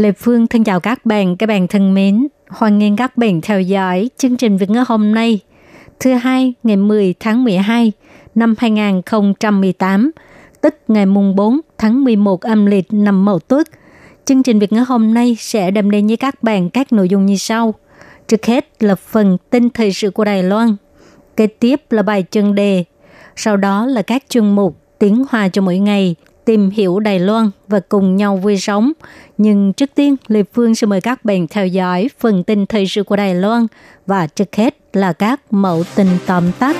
Lê Phương thân chào các bạn, các bạn thân mến. Hoan nghênh các bạn theo dõi chương trình Việt ngữ hôm nay, thứ hai ngày 10 tháng 12 năm 2018, tức ngày mùng 4 tháng 11 âm lịch năm Mậu Tuất. Chương trình Việt ngữ hôm nay sẽ đem đến với các bạn các nội dung như sau. Trước hết là phần tin thời sự của Đài Loan, kế tiếp là bài chân đề, sau đó là các chương mục tiếng Hoa cho mỗi ngày, tìm hiểu Đài Loan và cùng nhau vui sống. Nhưng trước tiên, Lê Phương sẽ mời các bạn theo dõi phần tin thời sự của Đài Loan và trước hết là các mẫu tin tóm tắt.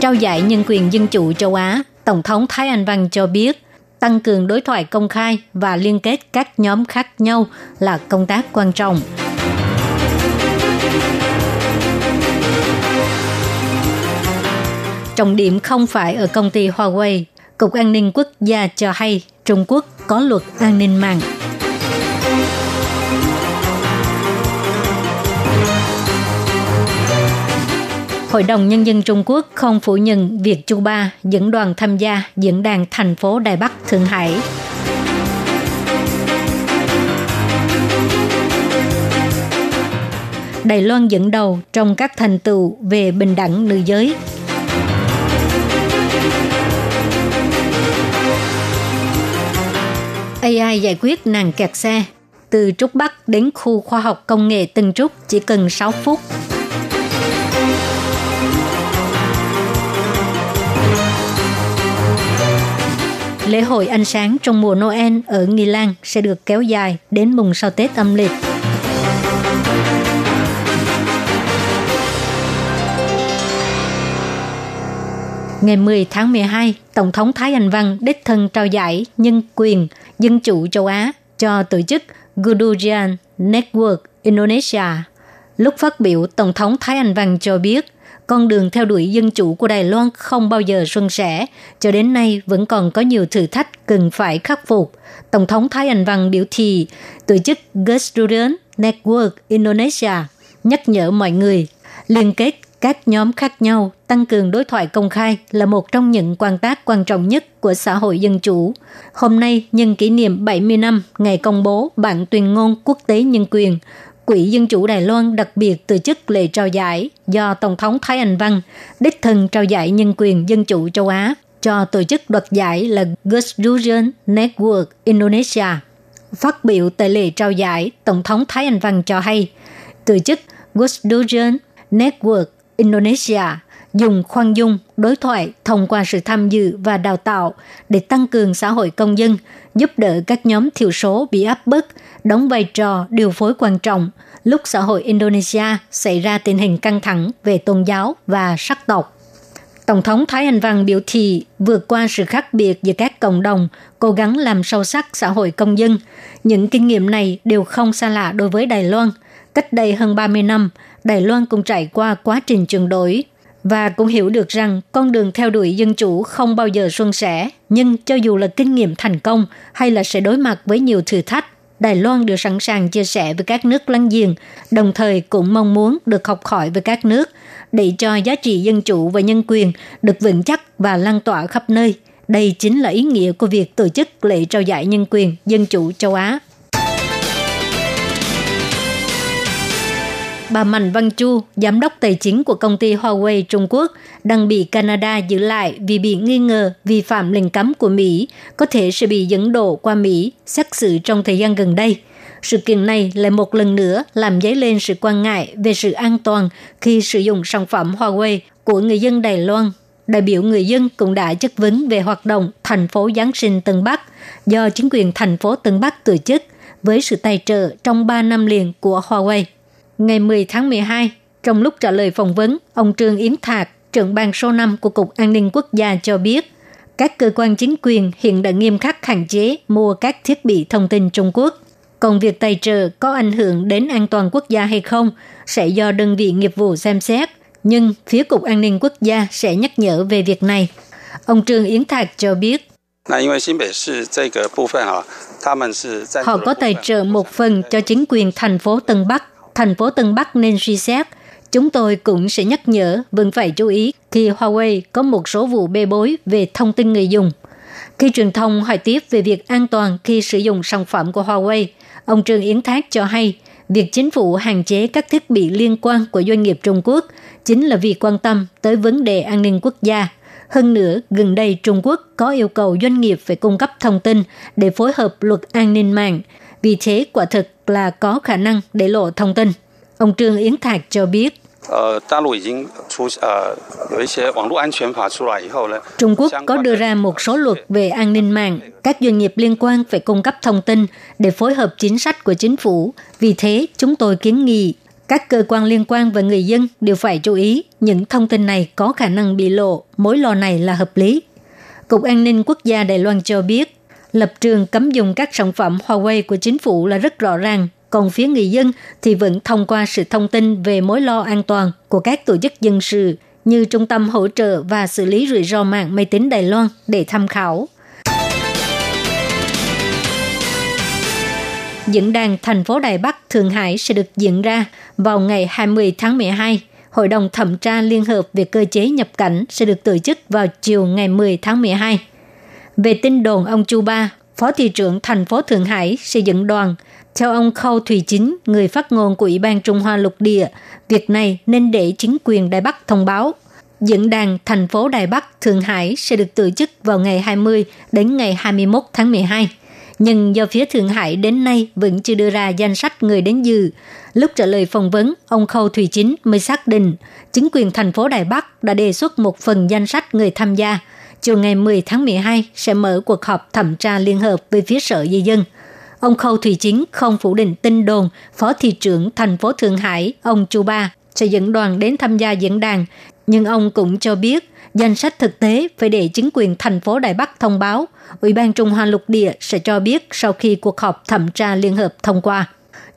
Trao giải nhân quyền dân chủ châu Á, Tổng thống Thái Anh Văn cho biết tăng cường đối thoại công khai và liên kết các nhóm khác nhau là công tác quan trọng. Trọng điểm không phải ở công ty Huawei, Cục An ninh Quốc gia cho hay Trung Quốc có luật an ninh mạng. Hội đồng Nhân dân Trung Quốc không phủ nhận việc Chu Ba dẫn đoàn tham gia diễn đàn thành phố Đài Bắc Thượng Hải. Đài Loan dẫn đầu trong các thành tựu về bình đẳng nữ giới. AI giải quyết nạn kẹt xe. Từ Trúc Bắc đến khu khoa học công nghệ Tân Trúc chỉ cần 6 phút. Lễ hội ánh sáng trong mùa Noel ở Nghi Lan sẽ được kéo dài đến mùng sau Tết âm lịch. Ngày 10 tháng 12, Tổng thống Thái Anh Văn đích thân trao giải nhân quyền dân chủ châu Á cho tổ chức Gudujan Network Indonesia. Lúc phát biểu, Tổng thống Thái Anh Văn cho biết con đường theo đuổi dân chủ của Đài Loan không bao giờ suôn sẻ, cho đến nay vẫn còn có nhiều thử thách cần phải khắc phục. Tổng thống Thái Anh Văn biểu thị tổ chức Gustudian Network Indonesia nhắc nhở mọi người liên kết các nhóm khác nhau, tăng cường đối thoại công khai là một trong những quan tác quan trọng nhất của xã hội dân chủ. Hôm nay, nhân kỷ niệm 70 năm ngày công bố bản tuyên ngôn quốc tế nhân quyền, Quỹ Dân chủ Đài Loan đặc biệt từ chức lễ trao giải do Tổng thống Thái Anh Văn đích thân trao giải nhân quyền dân chủ châu Á cho tổ chức đoạt giải là Gustudian Network Indonesia. Phát biểu tại lễ trao giải, Tổng thống Thái Anh Văn cho hay, tổ chức Gustudian Network Indonesia dùng khoan dung, đối thoại thông qua sự tham dự và đào tạo để tăng cường xã hội công dân, giúp đỡ các nhóm thiểu số bị áp bức, đóng vai trò điều phối quan trọng lúc xã hội Indonesia xảy ra tình hình căng thẳng về tôn giáo và sắc tộc. Tổng thống Thái Anh Văn biểu thị vượt qua sự khác biệt giữa các cộng đồng, cố gắng làm sâu sắc xã hội công dân. Những kinh nghiệm này đều không xa lạ đối với Đài Loan. Cách đây hơn 30 năm, Đài Loan cũng trải qua quá trình chuyển đổi và cũng hiểu được rằng con đường theo đuổi dân chủ không bao giờ suôn sẻ. Nhưng cho dù là kinh nghiệm thành công hay là sẽ đối mặt với nhiều thử thách, Đài Loan đều sẵn sàng chia sẻ với các nước láng giềng, đồng thời cũng mong muốn được học hỏi với các nước để cho giá trị dân chủ và nhân quyền được vững chắc và lan tỏa khắp nơi. Đây chính là ý nghĩa của việc tổ chức lễ trao giải nhân quyền dân chủ châu Á. Bà Mạnh Văn Chu, giám đốc tài chính của công ty Huawei Trung Quốc, đang bị Canada giữ lại vì bị nghi ngờ vi phạm lệnh cấm của Mỹ, có thể sẽ bị dẫn độ qua Mỹ xét xử trong thời gian gần đây. Sự kiện này lại một lần nữa làm dấy lên sự quan ngại về sự an toàn khi sử dụng sản phẩm Huawei của người dân Đài Loan. Đại biểu người dân cũng đã chất vấn về hoạt động thành phố Giáng sinh Tân Bắc do chính quyền thành phố Tân Bắc tổ chức với sự tài trợ trong 3 năm liền của Huawei. Ngày 10 tháng 12, trong lúc trả lời phỏng vấn, ông Trương Yến Thạc, trưởng ban số 5 của Cục An ninh Quốc gia cho biết, các cơ quan chính quyền hiện đã nghiêm khắc hạn chế mua các thiết bị thông tin Trung Quốc. Còn việc tài trợ có ảnh hưởng đến an toàn quốc gia hay không sẽ do đơn vị nghiệp vụ xem xét, nhưng phía Cục An ninh Quốc gia sẽ nhắc nhở về việc này. Ông Trương Yến Thạc cho biết, Họ có tài trợ một phần cho chính quyền thành phố Tân Bắc. Thành phố Tân Bắc nên suy xét. Chúng tôi cũng sẽ nhắc nhở vẫn phải chú ý khi Huawei có một số vụ bê bối về thông tin người dùng. Khi truyền thông hỏi tiếp về việc an toàn khi sử dụng sản phẩm của Huawei, ông Trương Yến Thác cho hay việc chính phủ hạn chế các thiết bị liên quan của doanh nghiệp Trung Quốc chính là vì quan tâm tới vấn đề an ninh quốc gia. Hơn nữa, gần đây Trung Quốc có yêu cầu doanh nghiệp phải cung cấp thông tin để phối hợp luật an ninh mạng. Vì thế, quả thực là có khả năng để lộ thông tin. Ông Trương Yến Thạc cho biết, Trung Quốc có đưa ra một số luật về an ninh mạng. Các doanh nghiệp liên quan phải cung cấp thông tin để phối hợp chính sách của chính phủ. Vì thế, chúng tôi kiến nghị các cơ quan liên quan và người dân đều phải chú ý những thông tin này có khả năng bị lộ. Mối lo này là hợp lý. Cục An ninh Quốc gia Đài Loan cho biết, lập trường cấm dùng các sản phẩm Huawei của chính phủ là rất rõ ràng, còn phía người dân thì vẫn thông qua sự thông tin về mối lo an toàn của các tổ chức dân sự như Trung tâm Hỗ trợ và Xử lý rủi ro mạng máy tính Đài Loan để tham khảo. Diễn đàn thành phố Đài Bắc, Thượng Hải sẽ được diễn ra vào ngày 20 tháng 12. Hội đồng thẩm tra liên hợp về cơ chế nhập cảnh sẽ được tổ chức vào chiều ngày 10 tháng 12. Về tin đồn ông Chu Ba, Phó thị trưởng thành phố Thượng Hải xây dựng đoàn. Theo ông Khâu Thùy Chính, người phát ngôn của Ủy ban Trung Hoa Lục Địa, việc này nên để chính quyền Đài Bắc thông báo. Diễn đàn thành phố Đài Bắc, Thượng Hải sẽ được tổ chức vào ngày 20 đến ngày 21 tháng 12 nhưng do phía Thượng Hải đến nay vẫn chưa đưa ra danh sách người đến dự. Lúc trả lời phỏng vấn, ông Khâu Thùy Chính mới xác định chính quyền thành phố Đài Bắc đã đề xuất một phần danh sách người tham gia. Chiều ngày 10 tháng 12 sẽ mở cuộc họp thẩm tra liên hợp với phía Sở Di dân. Ông Khâu Thủy Chính không phủ định tin đồn Phó thị trưởng thành phố Thượng Hải, ông Chu Ba, sẽ dẫn đoàn đến tham gia diễn đàn, nhưng ông cũng cho biết danh sách thực tế phải để chính quyền thành phố Đài Bắc thông báo. Ủy ban Trung Hoa lục địa sẽ cho biết sau khi cuộc họp thẩm tra liên hợp thông qua.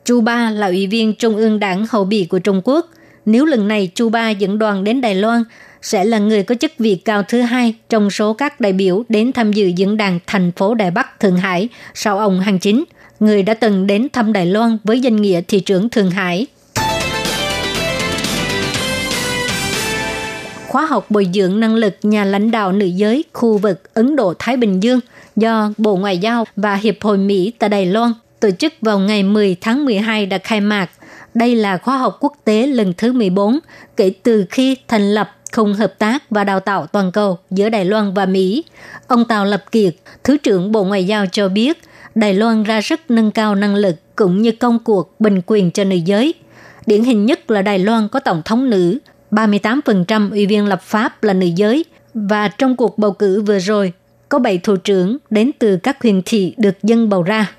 Chu Ba là ủy viên Trung ương đảng hậu bị của Trung Quốc. Nếu lần này Chu Ba dẫn đoàn đến Đài Loan, sẽ là người có chức vị cao thứ hai trong số các đại biểu đến tham dự diễn đàn thành phố Đài Bắc Thượng Hải sau ông Hàng Chính, người đã từng đến thăm Đài Loan với danh nghĩa thị trưởng Thượng Hải khóa học bồi dưỡng năng lực nhà lãnh đạo nữ giới khu vực Ấn Độ-Thái Bình Dương do Bộ Ngoại giao và Hiệp hội Mỹ tại Đài Loan tổ chức vào ngày 10 tháng 12 đã khai mạc. Đây là khóa học quốc tế lần thứ 14 kể từ khi thành lập Khung Hợp tác và Đào tạo Toàn cầu giữa Đài Loan và Mỹ. Ông Tào Lập Kiệt, Thứ trưởng Bộ Ngoại giao cho biết, Đài Loan ra sức nâng cao năng lực cũng như công cuộc bình quyền cho nữ giới. Điển hình nhất là Đài Loan có tổng thống nữ, 38% ủy viên lập pháp là nữ giới và trong cuộc bầu cử vừa rồi có 7 thủ trưởng đến từ các huyện thị được dân bầu ra.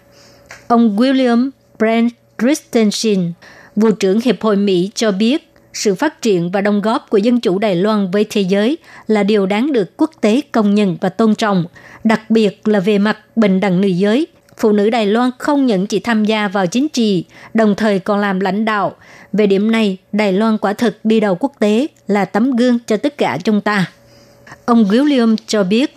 Ông William Brent Christensen, vụ trưởng Hiệp hội Mỹ cho biết sự phát triển và đóng góp của dân chủ Đài Loan với thế giới là điều đáng được quốc tế công nhận và tôn trọng, đặc biệt là về mặt bình đẳng nữ giới phụ nữ Đài Loan không những chỉ tham gia vào chính trị, đồng thời còn làm lãnh đạo. Về điểm này, Đài Loan quả thực đi đầu quốc tế là tấm gương cho tất cả chúng ta. Ông William cho biết,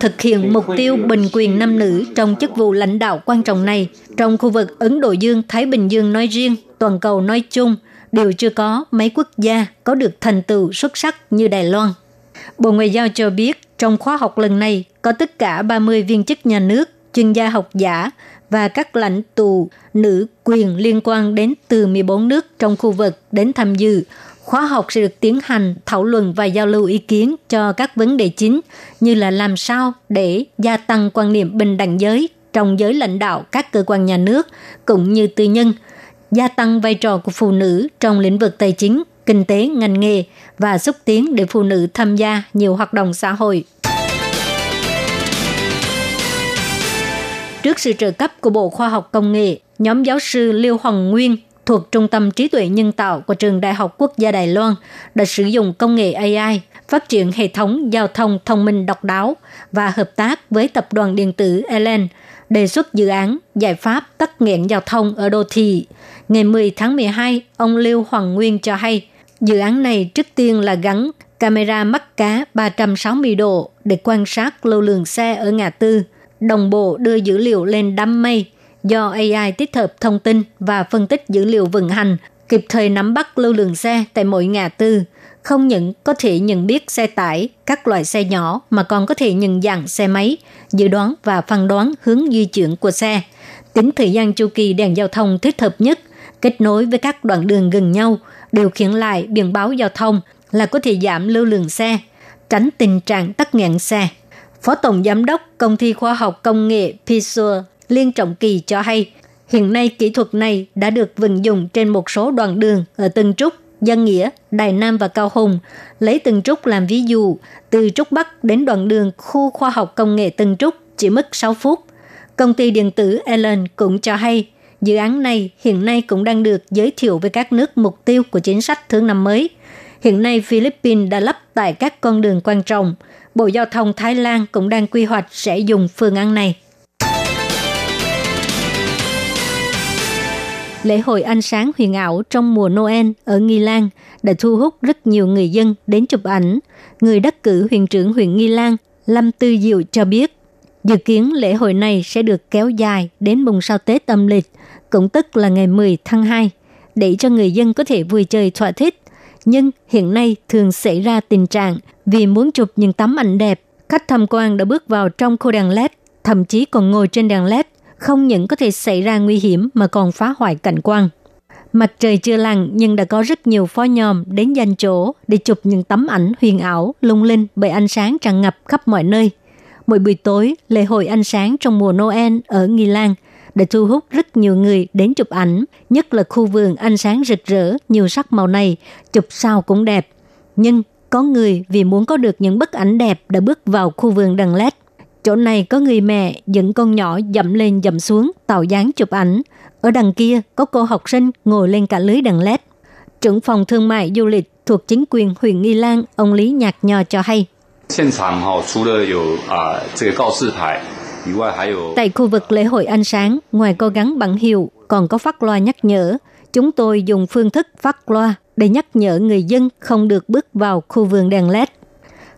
thực hiện mục tiêu bình quyền nam nữ trong chức vụ lãnh đạo quan trọng này trong khu vực Ấn Độ Dương-Thái Bình Dương nói riêng, toàn cầu nói chung, đều chưa có mấy quốc gia có được thành tựu xuất sắc như Đài Loan. Bộ Ngoại giao cho biết trong khóa học lần này có tất cả 30 viên chức nhà nước, chuyên gia học giả và các lãnh tụ nữ quyền liên quan đến từ 14 nước trong khu vực đến tham dự. Khóa học sẽ được tiến hành thảo luận và giao lưu ý kiến cho các vấn đề chính như là làm sao để gia tăng quan niệm bình đẳng giới trong giới lãnh đạo các cơ quan nhà nước cũng như tư nhân, gia tăng vai trò của phụ nữ trong lĩnh vực tài chính, kinh tế, ngành nghề và xúc tiến để phụ nữ tham gia nhiều hoạt động xã hội. Trước sự trợ cấp của Bộ Khoa học Công nghệ, nhóm giáo sư Liêu Hoàng Nguyên thuộc Trung tâm Trí tuệ Nhân tạo của Trường Đại học Quốc gia Đài Loan đã sử dụng công nghệ AI phát triển hệ thống giao thông thông minh độc đáo và hợp tác với tập đoàn điện tử Elen đề xuất dự án giải pháp tắt nghẽn giao thông ở đô thị. Ngày 10 tháng 12, ông Lưu Hoàng Nguyên cho hay, dự án này trước tiên là gắn camera mắt cá 360 độ để quan sát lưu lượng xe ở ngã tư, đồng bộ đưa dữ liệu lên đám mây do AI tích hợp thông tin và phân tích dữ liệu vận hành, kịp thời nắm bắt lưu lượng xe tại mỗi ngã tư. Không những có thể nhận biết xe tải, các loại xe nhỏ mà còn có thể nhận dạng xe máy, dự đoán và phán đoán hướng di chuyển của xe, tính thời gian chu kỳ đèn giao thông thích hợp nhất, kết nối với các đoạn đường gần nhau, điều khiển lại biển báo giao thông là có thể giảm lưu lượng xe, tránh tình trạng tắc nghẽn xe. Phó Tổng Giám đốc Công ty Khoa học Công nghệ Pisur Liên Trọng Kỳ cho hay, hiện nay kỹ thuật này đã được vận dụng trên một số đoạn đường ở Tân Trúc, Dân Nghĩa, Đài Nam và Cao Hùng. Lấy Tân Trúc làm ví dụ, từ Trúc Bắc đến đoạn đường khu khoa học công nghệ Tân Trúc chỉ mất 6 phút. Công ty điện tử Ellen cũng cho hay, dự án này hiện nay cũng đang được giới thiệu với các nước mục tiêu của chính sách thương năm mới. Hiện nay Philippines đã lắp tại các con đường quan trọng. Bộ Giao thông Thái Lan cũng đang quy hoạch sẽ dùng phương án này. Lễ hội ánh sáng huyền ảo trong mùa Noel ở Nghi Lan đã thu hút rất nhiều người dân đến chụp ảnh. Người đắc cử huyện trưởng huyện Nghi Lan, Lâm Tư Diệu cho biết, dự kiến lễ hội này sẽ được kéo dài đến mùng sau Tết âm lịch, cũng tức là ngày 10 tháng 2, để cho người dân có thể vui chơi thỏa thích. Nhưng hiện nay thường xảy ra tình trạng vì muốn chụp những tấm ảnh đẹp, khách tham quan đã bước vào trong khu đèn LED, thậm chí còn ngồi trên đèn LED không những có thể xảy ra nguy hiểm mà còn phá hoại cảnh quan. Mặt trời chưa lặn nhưng đã có rất nhiều phó nhòm đến danh chỗ để chụp những tấm ảnh huyền ảo, lung linh bởi ánh sáng tràn ngập khắp mọi nơi. Mỗi buổi tối, lễ hội ánh sáng trong mùa Noel ở Nghi Lan đã thu hút rất nhiều người đến chụp ảnh, nhất là khu vườn ánh sáng rực rỡ, nhiều sắc màu này, chụp sao cũng đẹp. Nhưng có người vì muốn có được những bức ảnh đẹp đã bước vào khu vườn đằng led Chỗ này có người mẹ dẫn con nhỏ dậm lên dậm xuống tạo dáng chụp ảnh. Ở đằng kia có cô học sinh ngồi lên cả lưới đèn led. Trưởng phòng thương mại du lịch thuộc chính quyền huyện Nghi Lan, ông Lý Nhạc Nho cho hay. Tại khu vực lễ hội ánh sáng, ngoài có gắn bằng hiệu, còn có phát loa nhắc nhở. Chúng tôi dùng phương thức phát loa để nhắc nhở người dân không được bước vào khu vườn đèn LED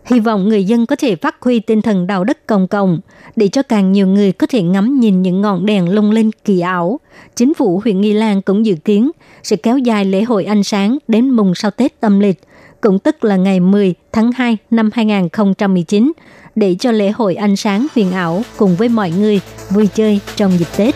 Hy vọng người dân có thể phát huy tinh thần đạo đức công cộng để cho càng nhiều người có thể ngắm nhìn những ngọn đèn lung linh kỳ ảo. Chính phủ huyện Nghi Lan cũng dự kiến sẽ kéo dài lễ hội ánh sáng đến mùng sau Tết âm lịch, cũng tức là ngày 10 tháng 2 năm 2019, để cho lễ hội ánh sáng huyền ảo cùng với mọi người vui chơi trong dịp Tết.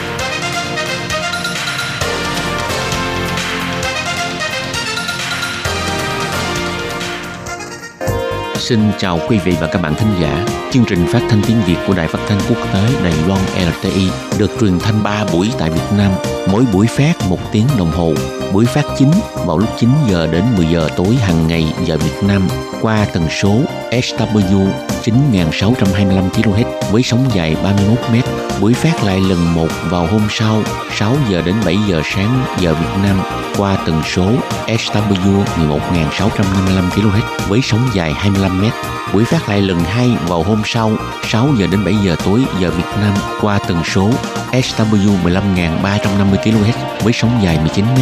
Xin chào quý vị và các bạn thính giả. Chương trình phát thanh tiếng Việt của Đài Phát thanh Quốc tế Đài Loan RTI được truyền thanh 3 buổi tại Việt Nam, mỗi buổi phát một tiếng đồng hồ. Buổi phát chính vào lúc 9 giờ đến 10 giờ tối hàng ngày giờ Việt Nam qua tần số SW 9625 kHz với sóng dài 31 m. Buổi phát lại lần một vào hôm sau 6 giờ đến 7 giờ sáng giờ Việt Nam qua tần số SW 11655 kHz với sóng dài 25 m. Buổi phát lại lần hai vào hôm sau 6 giờ đến 7 giờ tối giờ Việt Nam qua tần số SW 15350 kHz với sóng dài 19 m.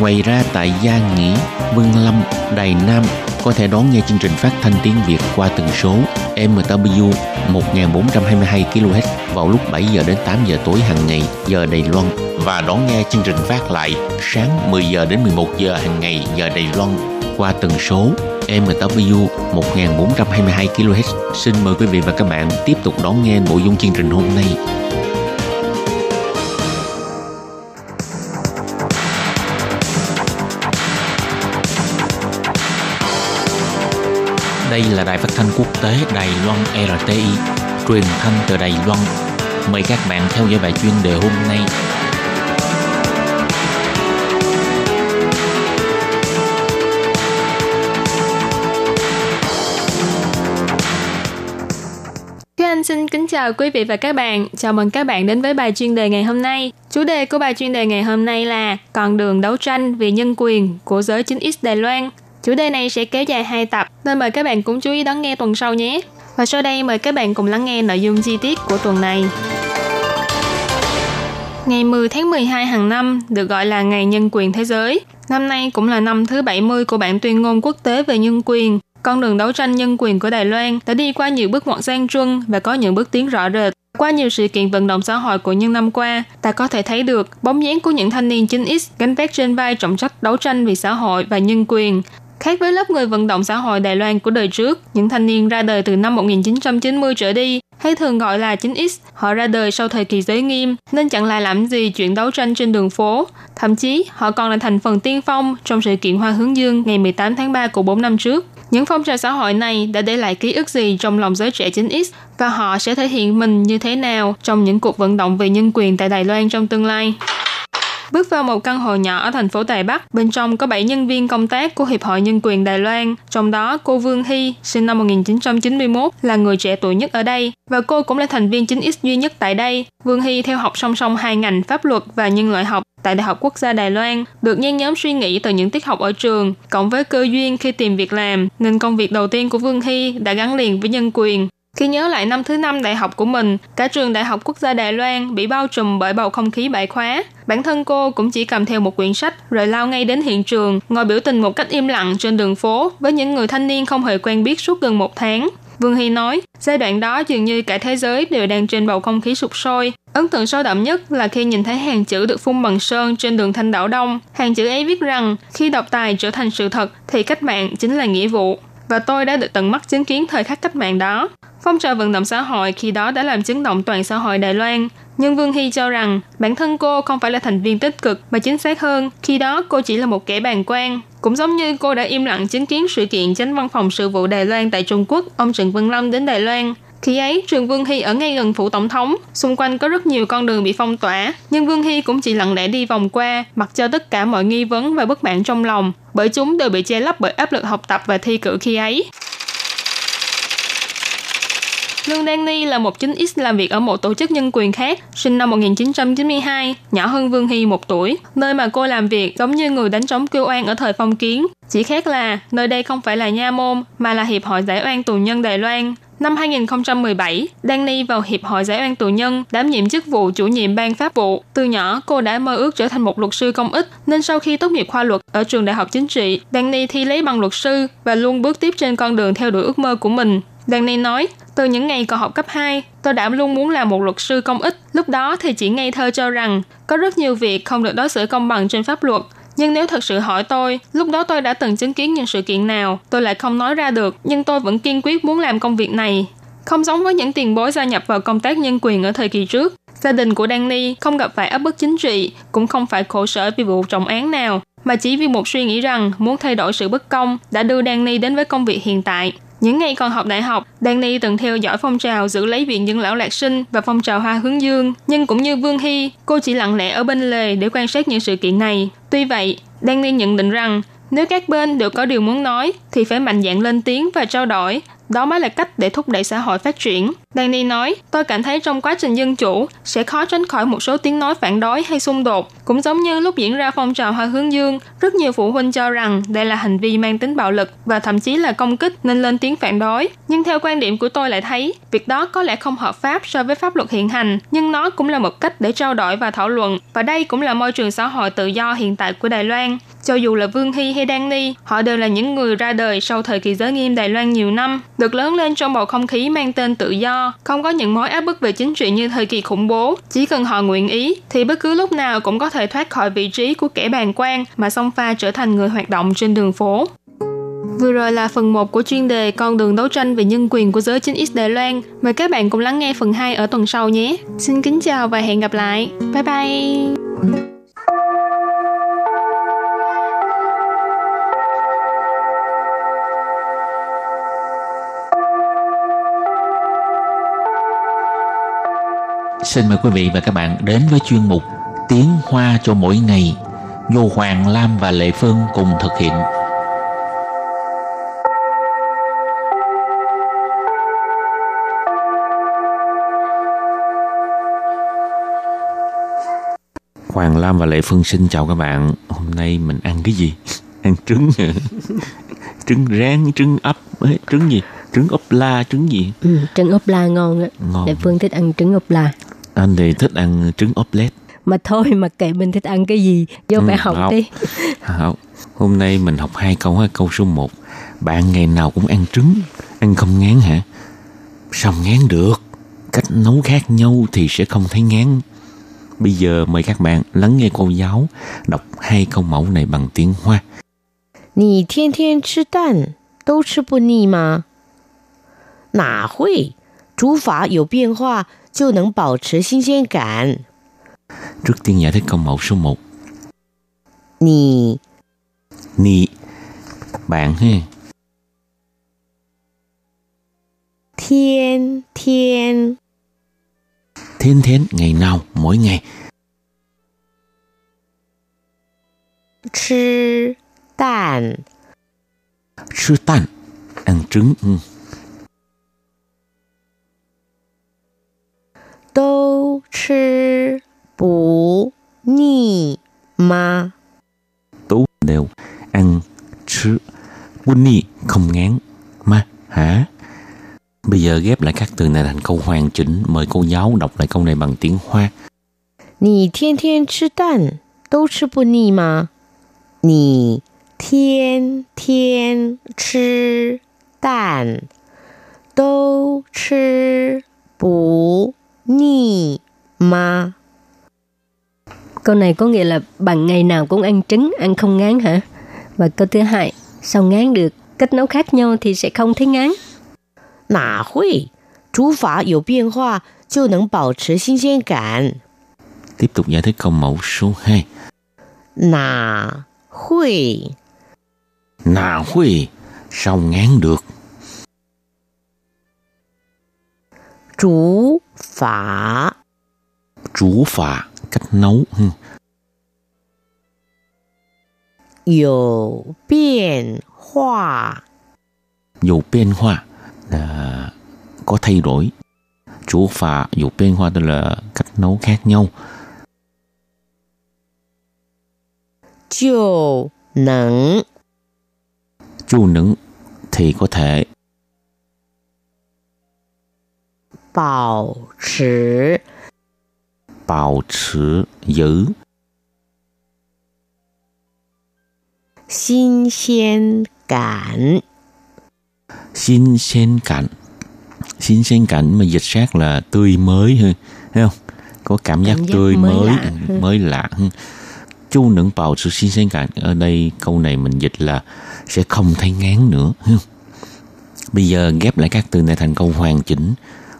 Ngoài ra tại Gia Nghĩa, Vân Lâm, Đài Nam có thể đón nghe chương trình phát thanh tiếng Việt qua tần số MW 1422 kHz vào lúc 7 giờ đến 8 giờ tối hàng ngày giờ Đài Loan và đón nghe chương trình phát lại sáng 10 giờ đến 11 giờ hàng ngày giờ Đài Loan qua tần số MW 1422 kHz. Xin mời quý vị và các bạn tiếp tục đón nghe nội dung chương trình hôm nay. Đây là đài phát thanh quốc tế Đài Loan RTI, truyền thanh từ Đài Loan. Mời các bạn theo dõi bài chuyên đề hôm nay. Anh xin kính chào quý vị và các bạn. Chào mừng các bạn đến với bài chuyên đề ngày hôm nay. Chủ đề của bài chuyên đề ngày hôm nay là Con đường đấu tranh vì nhân quyền của giới chính x Đài Loan. Chủ đề này sẽ kéo dài hai tập, nên mời các bạn cũng chú ý đón nghe tuần sau nhé. Và sau đây mời các bạn cùng lắng nghe nội dung chi tiết của tuần này. Ngày 10 tháng 12 hàng năm được gọi là Ngày Nhân quyền Thế giới. Năm nay cũng là năm thứ 70 của bản tuyên ngôn quốc tế về nhân quyền. Con đường đấu tranh nhân quyền của Đài Loan đã đi qua nhiều bước ngoặt gian truân và có những bước tiến rõ rệt. Qua nhiều sự kiện vận động xã hội của những năm qua, ta có thể thấy được bóng dáng của những thanh niên chính x gánh vác trên vai trọng trách đấu tranh vì xã hội và nhân quyền, Khác với lớp người vận động xã hội Đài Loan của đời trước, những thanh niên ra đời từ năm 1990 trở đi, hay thường gọi là 9X, họ ra đời sau thời kỳ giới nghiêm, nên chẳng lại làm gì chuyện đấu tranh trên đường phố. Thậm chí, họ còn là thành phần tiên phong trong sự kiện Hoa Hướng Dương ngày 18 tháng 3 của 4 năm trước. Những phong trào xã hội này đã để lại ký ức gì trong lòng giới trẻ 9X và họ sẽ thể hiện mình như thế nào trong những cuộc vận động về nhân quyền tại Đài Loan trong tương lai. Bước vào một căn hộ nhỏ ở thành phố Đài Bắc, bên trong có 7 nhân viên công tác của Hiệp hội Nhân quyền Đài Loan, trong đó cô Vương Hy, sinh năm 1991, là người trẻ tuổi nhất ở đây, và cô cũng là thành viên chính x duy nhất tại đây. Vương Hy theo học song song hai ngành pháp luật và nhân loại học tại Đại học Quốc gia Đài Loan, được nhen nhóm suy nghĩ từ những tiết học ở trường, cộng với cơ duyên khi tìm việc làm, nên công việc đầu tiên của Vương Hy đã gắn liền với nhân quyền. Khi nhớ lại năm thứ năm đại học của mình, cả trường Đại học Quốc gia Đài Loan bị bao trùm bởi bầu không khí bãi khóa. Bản thân cô cũng chỉ cầm theo một quyển sách rồi lao ngay đến hiện trường, ngồi biểu tình một cách im lặng trên đường phố với những người thanh niên không hề quen biết suốt gần một tháng. Vương Hy nói, giai đoạn đó dường như cả thế giới đều đang trên bầu không khí sụp sôi. Ấn tượng sâu đậm nhất là khi nhìn thấy hàng chữ được phun bằng sơn trên đường Thanh Đảo Đông. Hàng chữ ấy viết rằng, khi độc tài trở thành sự thật thì cách mạng chính là nghĩa vụ. Và tôi đã được tận mắt chứng kiến thời khắc cách mạng đó. Phong trào vận động xã hội khi đó đã làm chấn động toàn xã hội Đài Loan. Nhưng Vương Hy cho rằng bản thân cô không phải là thành viên tích cực mà chính xác hơn, khi đó cô chỉ là một kẻ bàn quan. Cũng giống như cô đã im lặng chứng kiến sự kiện tránh văn phòng sự vụ Đài Loan tại Trung Quốc, ông Trần Văn Lâm đến Đài Loan. Khi ấy, trường Vương Hy ở ngay gần phủ tổng thống, xung quanh có rất nhiều con đường bị phong tỏa, nhưng Vương Hy cũng chỉ lặng lẽ đi vòng qua, mặc cho tất cả mọi nghi vấn và bất mãn trong lòng, bởi chúng đều bị che lấp bởi áp lực học tập và thi cử khi ấy. Lương Đan Ni là một chính X làm việc ở một tổ chức nhân quyền khác, sinh năm 1992, nhỏ hơn Vương Hy một tuổi, nơi mà cô làm việc giống như người đánh trống kêu oan ở thời phong kiến. Chỉ khác là nơi đây không phải là nha môn, mà là Hiệp hội Giải oan tù nhân Đài Loan. Năm 2017, Danny vào Hiệp hội Giải oan tù nhân, đảm nhiệm chức vụ chủ nhiệm ban pháp vụ. Từ nhỏ, cô đã mơ ước trở thành một luật sư công ích, nên sau khi tốt nghiệp khoa luật ở trường đại học chính trị, Danny thi lấy bằng luật sư và luôn bước tiếp trên con đường theo đuổi ước mơ của mình. Danny nói, từ những ngày còn học cấp 2, tôi đã luôn muốn làm một luật sư công ích. Lúc đó thì chỉ ngây thơ cho rằng có rất nhiều việc không được đối xử công bằng trên pháp luật. Nhưng nếu thật sự hỏi tôi, lúc đó tôi đã từng chứng kiến những sự kiện nào, tôi lại không nói ra được, nhưng tôi vẫn kiên quyết muốn làm công việc này. Không giống với những tiền bối gia nhập vào công tác nhân quyền ở thời kỳ trước, gia đình của Danny không gặp phải áp bức chính trị, cũng không phải khổ sở vì vụ trọng án nào, mà chỉ vì một suy nghĩ rằng muốn thay đổi sự bất công đã đưa Danny đến với công việc hiện tại. Những ngày còn học đại học, Danny từng theo dõi phong trào giữ lấy viện dưỡng lão lạc sinh và phong trào hoa hướng dương. Nhưng cũng như Vương Hy, cô chỉ lặng lẽ ở bên lề để quan sát những sự kiện này. Tuy vậy, Danny nhận định rằng nếu các bên đều có điều muốn nói thì phải mạnh dạn lên tiếng và trao đổi, đó mới là cách để thúc đẩy xã hội phát triển. Danny nói, tôi cảm thấy trong quá trình dân chủ sẽ khó tránh khỏi một số tiếng nói phản đối hay xung đột. Cũng giống như lúc diễn ra phong trào hoa hướng dương, rất nhiều phụ huynh cho rằng đây là hành vi mang tính bạo lực và thậm chí là công kích nên lên tiếng phản đối. Nhưng theo quan điểm của tôi lại thấy, việc đó có lẽ không hợp pháp so với pháp luật hiện hành, nhưng nó cũng là một cách để trao đổi và thảo luận. Và đây cũng là môi trường xã hội tự do hiện tại của Đài Loan. Cho dù là Vương Hy hay Đan Ni, họ đều là những người ra đời sau thời kỳ giới nghiêm Đài Loan nhiều năm, được lớn lên trong bầu không khí mang tên tự do, không có những mối áp bức về chính trị như thời kỳ khủng bố. Chỉ cần họ nguyện ý, thì bất cứ lúc nào cũng có thể thoát khỏi vị trí của kẻ bàn quan mà song pha trở thành người hoạt động trên đường phố. Vừa rồi là phần 1 của chuyên đề Con đường đấu tranh về nhân quyền của giới chính x Đài Loan. Mời các bạn cùng lắng nghe phần 2 ở tuần sau nhé. Xin kính chào và hẹn gặp lại. Bye bye! Xin mời quý vị và các bạn đến với chuyên mục Tiếng Hoa cho mỗi ngày do Hoàng Lam và Lệ Phương cùng thực hiện. Hoàng Lam và Lệ Phương xin chào các bạn. Hôm nay mình ăn cái gì? Ăn trứng trứng rán, trứng ấp, trứng gì? Trứng ốp la, trứng gì? Ừ, trứng ốp la ngon á. Ngon. Lệ Phương thích ăn trứng ốp la Anh thì thích ăn trứng ốp lết. Mà thôi mà kệ mình thích ăn cái gì, vô Ừ, phải học học. đi. Hảo, hôm nay mình học hai câu ha. Câu số 1 Bạn ngày nào cũng ăn trứng Ăn không ngán hả? Sao ngán được? Cách nấu khác nhau thì sẽ không thấy ngán Bây giờ mời các bạn lắng nghe cô giáo Đọc hai câu mẫu này bằng tiếng Hoa 你天天吃蛋都吃不腻吗？哪会， 煮法有变化就能保持新鲜感。 Trước tiên giải thích câu mẫu số 1你 Ni Bạn ha 天天 Thiên thiên ngày nào mỗi ngày 吃蛋 Sư tan Ăn trứng ừ. 都吃不腻吗？ Tú đều ăn chứ Bunny không ngán Ma hả Bây giờ ghép lại các từ này thành câu hoàn chỉnh Mời cô giáo đọc lại câu này bằng tiếng Hoa 你天天吃蛋都吃不腻吗？你天天吃蛋都吃 ni mà Câu này có nghĩa là bạn ngày nào cũng ăn trứng, ăn không ngán hả? Và câu thứ hai, sao ngán được? Cách nấu khác nhau thì sẽ không thấy ngán. Nà huy chú phá yếu biến hóa, chú nâng bảo trì xin xin cảm. Tiếp tục giải thích câu mẫu số 2. Nà huy Nà huy sao ngán được? Chú Phả. Chú phả, cách nấu Dầu biến hòa Dầu biến hòa là có thay đổi. Chú phả, dầu biến hòa tức là cách nấu khác nhau. Chú nắng. Chú nắng thì có thể bảo trì bảo trì giữ。Xin xiên cảm Xin xiên cảm Xin xiên cảm mà dịch sát là tươi mới ha Thấy không? Có cảm giác, cảm giác tươi mới mới lạ, mới lạ. Chu nửng bào sự xin xiên cảm Ở đây câu này mình dịch là Sẽ không thấy ngán nữa Bây giờ ghép lại các từ này thành câu hoàn chỉnh.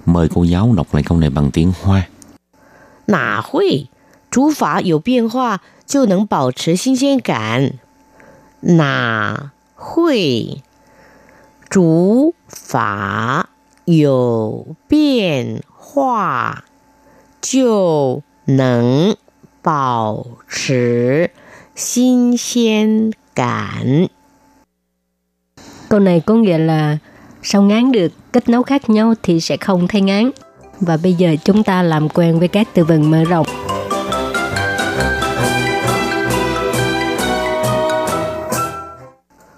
Mời cô giáo đọc lại câu này bằng tiếng Hoa. Nà hui, chú phá yếu biến hoa, chú nâng bảo trì xin xin cảm. Nà hui, chú phá yếu biến hoa, chú nâng bảo trì xin xin cảm. Câu này có nghĩa là sau ngán được cách nấu khác nhau thì sẽ không thay ngán. Và bây giờ chúng ta làm quen với các từ vựng mở rộng.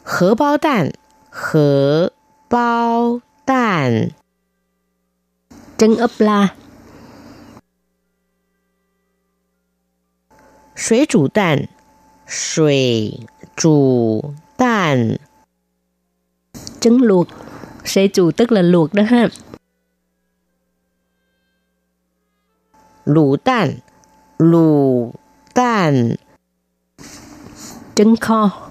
Hở bao đạn, hở bao đạn. trứng ấp la. Sủy chủ đạn, Sủy chủ đạn. Trứng luộc. Sẽ chủ tức là luộc đó ha. Lũ tàn. Lũ tàn. Trứng kho.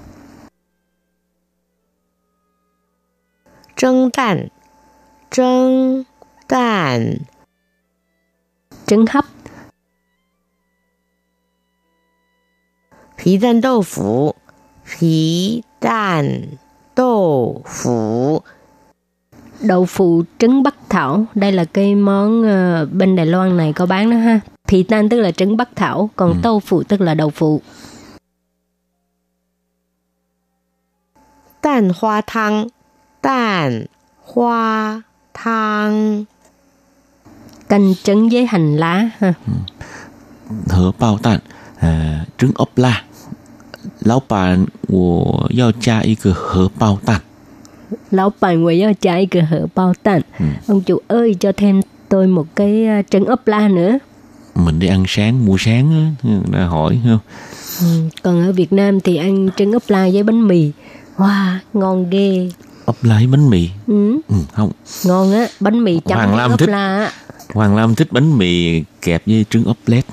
Trứng tàn. Trứng tàn. Trứng hấp. Phí đàn đậu phủ. Phí đàn đậu phủ đậu phụ trứng bắc thảo đây là cái món uh, bên Đài Loan này có bán đó ha Phi tan tức là trứng bắc thảo còn ừ. tâu phụ tức là đậu phụ Đan hoa thang Đan hoa thang Canh trứng với hành lá ha ừ. Hở bao tàn à, trứng ốp la Lão bạn 我要加一个荷包蛋 Lão người do trái cửa hở bao tàn. Ừ. ông chủ ơi cho thêm tôi một cái à, trứng ốp la nữa. Mình đi ăn sáng mua sáng đã hỏi không? Ừ. còn ở Việt Nam thì ăn trứng ốp la với bánh mì. Wow ngon ghê. Ốp la với bánh mì? Ừ. ừ không. Ngon á bánh mì chấm Hoàng Lam ốp thích la Hoàng Lam thích bánh mì kẹp với trứng ốp lết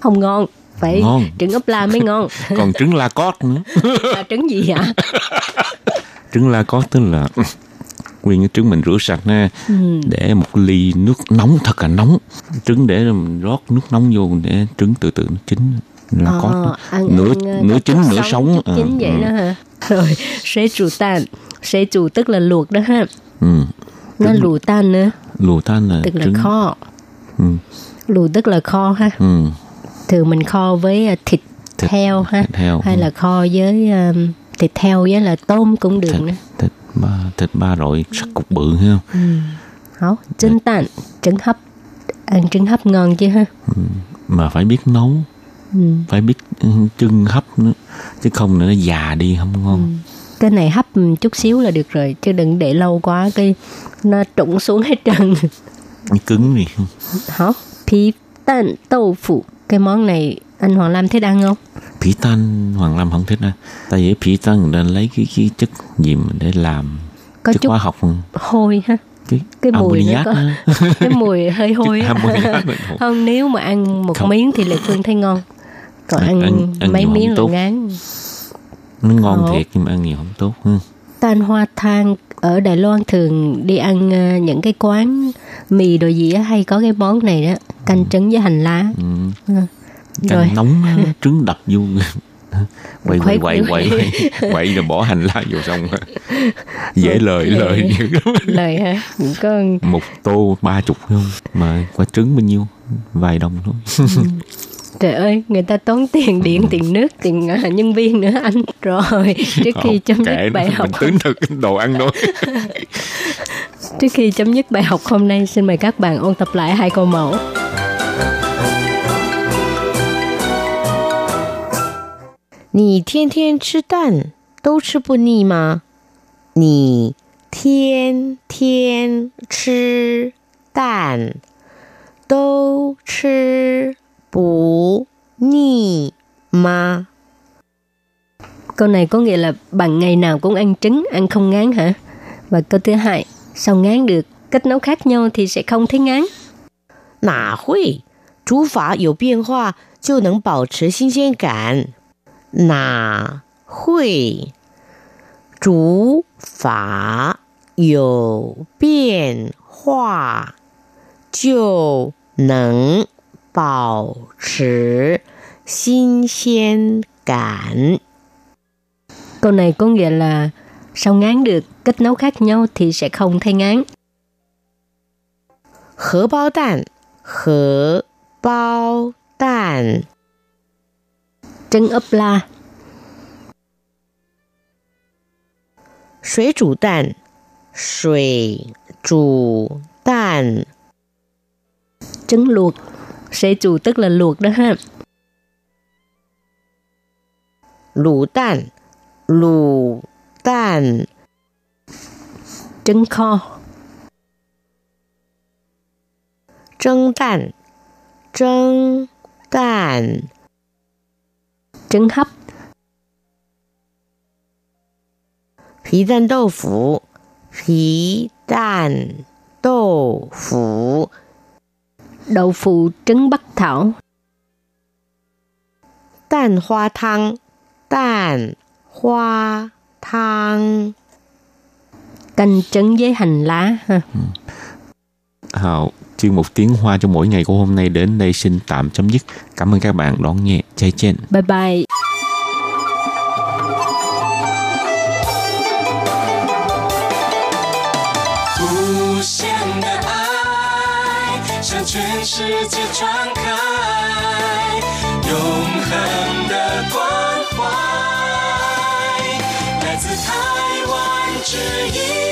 không ngon phải ngon. trứng ốp la mới ngon. Còn trứng la cót nữa. Là trứng gì hả trứng la cót tức là nguyên cái trứng mình rửa sạch ha ừ. để một ly nước nóng thật là nóng trứng để mình rót nước nóng vô để trứng từ từ nó chín là ờ, có ăn, nửa ăn, nửa chín nửa sống à, chín vậy ừ. đó hả rồi sẽ chủ tan sẽ chủ tức là luộc đó ha ừ. nó lù tan nữa lù tan là tức là trứng. kho ừ. lù tức là kho ha ừ. thường mình kho với à, thịt, thịt heo ha thịt heo. hay ừ. là kho với um, thịt heo với là tôm cũng được thịt, nữa thịt ba thịt ba loại sắc cục bự ha ừ. Hảo, trứng tàn trứng hấp ăn trứng hấp ngon chứ ha ừ. mà phải biết nấu ừ. phải biết trứng hấp nữa chứ không nữa nó già đi không ngon ừ. cái này hấp chút xíu là được rồi chứ đừng để lâu quá cái nó trụng xuống hết trơn cứng đi hả phi tan 豆腐 cái món này anh Hoàng Lam thích ăn không phỉ tan Hoàng Lam không thích á tại vì phỉ tan người ta lấy cái, cái chất gì mà để làm có chất hóa học không? hôi ha cái, cái mùi nó có cái mùi hơi hôi không nếu mà ăn một không. miếng thì lại phương thấy ngon còn ăn, ăn, ăn mấy miếng là ngán nó ngon Ồ. thiệt nhưng mà ăn nhiều không tốt ha. tan hoa thang ở Đài Loan thường đi ăn uh, những cái quán mì đồ gì á hay có cái món này đó canh ừ. trứng với hành lá ừ. Ừ. canh rồi. nóng trứng đập vô quậy quậy quậy quậy quậy rồi bỏ hành lá vô xong dễ lời lời lời hả có một tô ba chục không mà quả trứng bao nhiêu vài đồng thôi ừ. Trời ơi, người ta tốn tiền điện, tiền nước, tiền uh, nhân viên nữa anh. Rồi, trước khi chấm dứt bài học... Tính được đồ ăn thôi. trước khi chấm dứt bài học hôm nay, xin mời các bạn ôn tập lại hai câu mẫu. 你天天吃蛋都吃不腻吗？你天天吃蛋都吃不腻吗? Câu này có nghĩa là bằng ngày nào cũng ăn trứng, ăn không ngán hả? Và câu thứ hai, sao ngán được? Cách nấu khác nhau thì sẽ không thấy ngán. 哪会？煮法有变化就能保持新鲜感。 哪会煮法有变化就能保持新鲜感. Câu này có nghĩa là sao ngán được, cách nấu khác nhau thì sẽ không thấy ngán. Hở bao đạn, hở bao đạn tranh ấp la. Suối chủ đàn luộc. Suối chủ tức là luộc đó ha. Lũ đàn Lũ Trứng kho. Trứng đàn Trứng trứng hấp. Phí đan đậu phụ, phí đan đậu phụ. Đậu phụ trứng bắc thảo. Đan hoa thang, đan hoa thang. Canh trứng với hành lá ha. Ừ. Hào, chuyên mục tiếng Hoa cho mỗi ngày của hôm nay đến đây xin tạm chấm dứt. Cảm ơn các bạn đón nghe. Chai chen. Bye bye. 的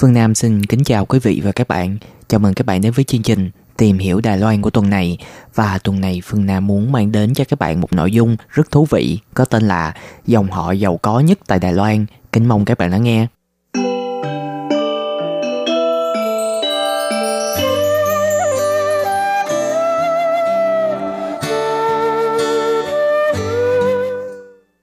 Phương Nam xin kính chào quý vị và các bạn. Chào mừng các bạn đến với chương trình Tìm hiểu Đài Loan của tuần này. Và tuần này Phương Nam muốn mang đến cho các bạn một nội dung rất thú vị có tên là Dòng họ giàu có nhất tại Đài Loan. Kính mong các bạn lắng nghe.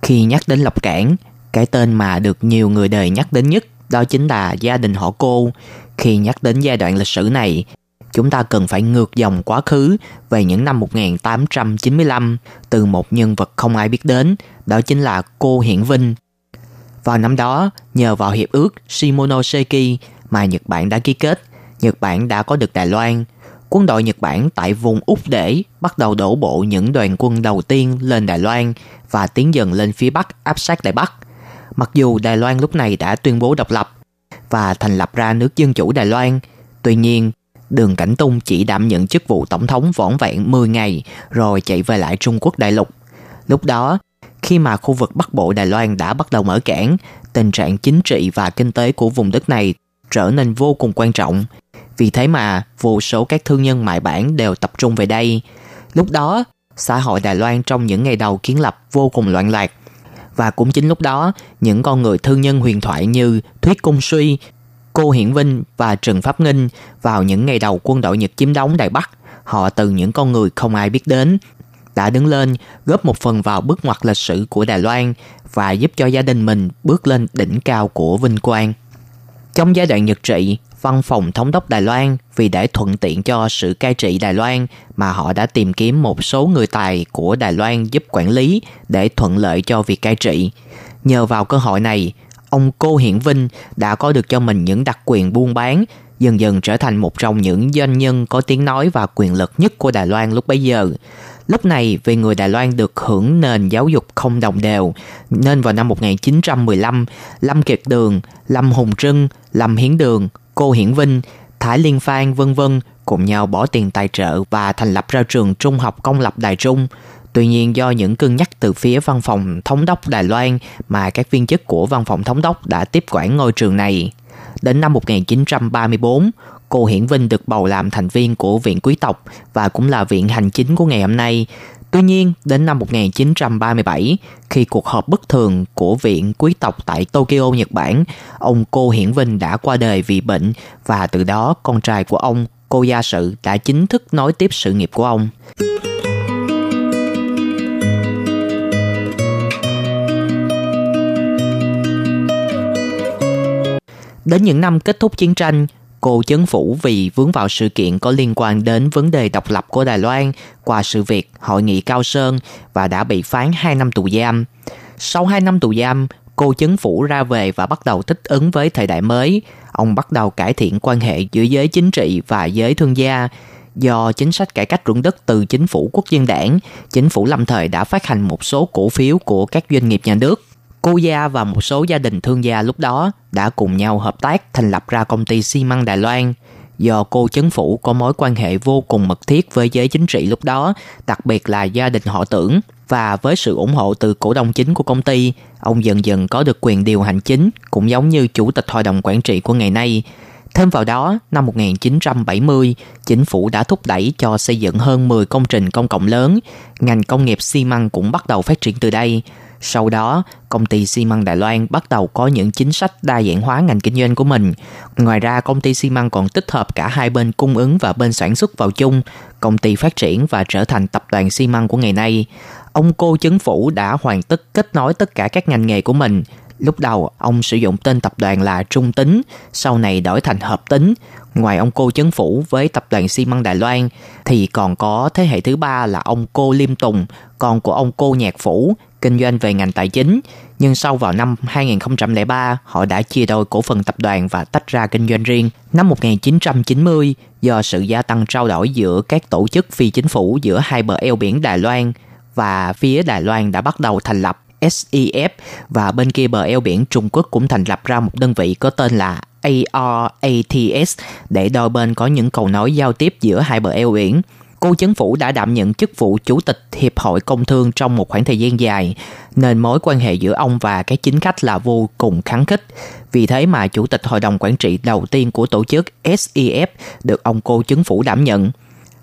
Khi nhắc đến Lộc Cảng, cái tên mà được nhiều người đời nhắc đến nhất đó chính là gia đình họ cô. Khi nhắc đến giai đoạn lịch sử này, chúng ta cần phải ngược dòng quá khứ về những năm 1895 từ một nhân vật không ai biết đến, đó chính là cô Hiển Vinh. Vào năm đó, nhờ vào hiệp ước Shimonoseki mà Nhật Bản đã ký kết, Nhật Bản đã có được Đài Loan. Quân đội Nhật Bản tại vùng Úc Để bắt đầu đổ bộ những đoàn quân đầu tiên lên Đài Loan và tiến dần lên phía Bắc áp sát Đài Bắc – Mặc dù Đài Loan lúc này đã tuyên bố độc lập và thành lập ra nước dân chủ Đài Loan, tuy nhiên Đường Cảnh Tung chỉ đảm nhận chức vụ tổng thống vỏn vẹn 10 ngày rồi chạy về lại Trung Quốc đại lục. Lúc đó, khi mà khu vực Bắc Bộ Đài Loan đã bắt đầu mở cảng, tình trạng chính trị và kinh tế của vùng đất này trở nên vô cùng quan trọng. Vì thế mà vô số các thương nhân mại bản đều tập trung về đây. Lúc đó, xã hội Đài Loan trong những ngày đầu kiến lập vô cùng loạn lạc – và cũng chính lúc đó, những con người thương nhân huyền thoại như Thuyết Cung Suy, Cô Hiển Vinh và Trần Pháp Nghinh vào những ngày đầu quân đội Nhật chiếm đóng Đài Bắc, họ từ những con người không ai biết đến đã đứng lên góp một phần vào bước ngoặt lịch sử của Đài Loan và giúp cho gia đình mình bước lên đỉnh cao của vinh quang. Trong giai đoạn Nhật trị, văn phòng thống đốc Đài Loan vì để thuận tiện cho sự cai trị Đài Loan mà họ đã tìm kiếm một số người tài của Đài Loan giúp quản lý để thuận lợi cho việc cai trị. Nhờ vào cơ hội này, ông Cô Hiển Vinh đã có được cho mình những đặc quyền buôn bán, dần dần trở thành một trong những doanh nhân có tiếng nói và quyền lực nhất của Đài Loan lúc bấy giờ. Lúc này, vì người Đài Loan được hưởng nền giáo dục không đồng đều, nên vào năm 1915, Lâm Kiệt Đường, Lâm Hùng Trưng, Lâm Hiến Đường, Cô Hiển Vinh, Thái Liên Phan vân vân cùng nhau bỏ tiền tài trợ và thành lập ra trường trung học công lập Đài Trung. Tuy nhiên do những cân nhắc từ phía văn phòng thống đốc Đài Loan mà các viên chức của văn phòng thống đốc đã tiếp quản ngôi trường này. Đến năm 1934, cô Hiển Vinh được bầu làm thành viên của Viện Quý tộc và cũng là viện hành chính của ngày hôm nay. Tuy nhiên, đến năm 1937, khi cuộc họp bất thường của Viện Quý tộc tại Tokyo, Nhật Bản, ông Cô Hiển Vinh đã qua đời vì bệnh và từ đó con trai của ông, cô Gia Sự, đã chính thức nối tiếp sự nghiệp của ông. Đến những năm kết thúc chiến tranh, cô chấn phủ vì vướng vào sự kiện có liên quan đến vấn đề độc lập của Đài Loan qua sự việc Hội nghị Cao Sơn và đã bị phán 2 năm tù giam. Sau 2 năm tù giam, cô chấn phủ ra về và bắt đầu thích ứng với thời đại mới. Ông bắt đầu cải thiện quan hệ giữa giới chính trị và giới thương gia. Do chính sách cải cách ruộng đất từ chính phủ quốc dân đảng, chính phủ lâm thời đã phát hành một số cổ phiếu của các doanh nghiệp nhà nước Cô Gia và một số gia đình thương gia lúc đó đã cùng nhau hợp tác thành lập ra công ty xi măng Đài Loan. Do cô chấn phủ có mối quan hệ vô cùng mật thiết với giới chính trị lúc đó, đặc biệt là gia đình họ tưởng. Và với sự ủng hộ từ cổ đông chính của công ty, ông dần dần có được quyền điều hành chính, cũng giống như chủ tịch hội đồng quản trị của ngày nay. Thêm vào đó, năm 1970, chính phủ đã thúc đẩy cho xây dựng hơn 10 công trình công cộng lớn. Ngành công nghiệp xi măng cũng bắt đầu phát triển từ đây sau đó, công ty xi măng Đài Loan bắt đầu có những chính sách đa dạng hóa ngành kinh doanh của mình. Ngoài ra, công ty xi măng còn tích hợp cả hai bên cung ứng và bên sản xuất vào chung. Công ty phát triển và trở thành tập đoàn xi măng của ngày nay. Ông cô chính phủ đã hoàn tất kết nối tất cả các ngành nghề của mình. Lúc đầu, ông sử dụng tên tập đoàn là Trung Tính, sau này đổi thành Hợp Tính. Ngoài ông cô chấn phủ với tập đoàn xi măng Đài Loan, thì còn có thế hệ thứ ba là ông cô Liêm Tùng, con của ông cô Nhạc Phủ, kinh doanh về ngành tài chính. Nhưng sau vào năm 2003, họ đã chia đôi cổ phần tập đoàn và tách ra kinh doanh riêng. Năm 1990, do sự gia tăng trao đổi giữa các tổ chức phi chính phủ giữa hai bờ eo biển Đài Loan và phía Đài Loan đã bắt đầu thành lập SEF và bên kia bờ eo biển Trung Quốc cũng thành lập ra một đơn vị có tên là ARATS để đôi bên có những cầu nối giao tiếp giữa hai bờ eo biển. Cô chính phủ đã đảm nhận chức vụ chủ tịch Hiệp hội Công thương trong một khoảng thời gian dài, nên mối quan hệ giữa ông và các chính khách là vô cùng kháng khích. Vì thế mà chủ tịch hội đồng quản trị đầu tiên của tổ chức SEF được ông cô chính phủ đảm nhận.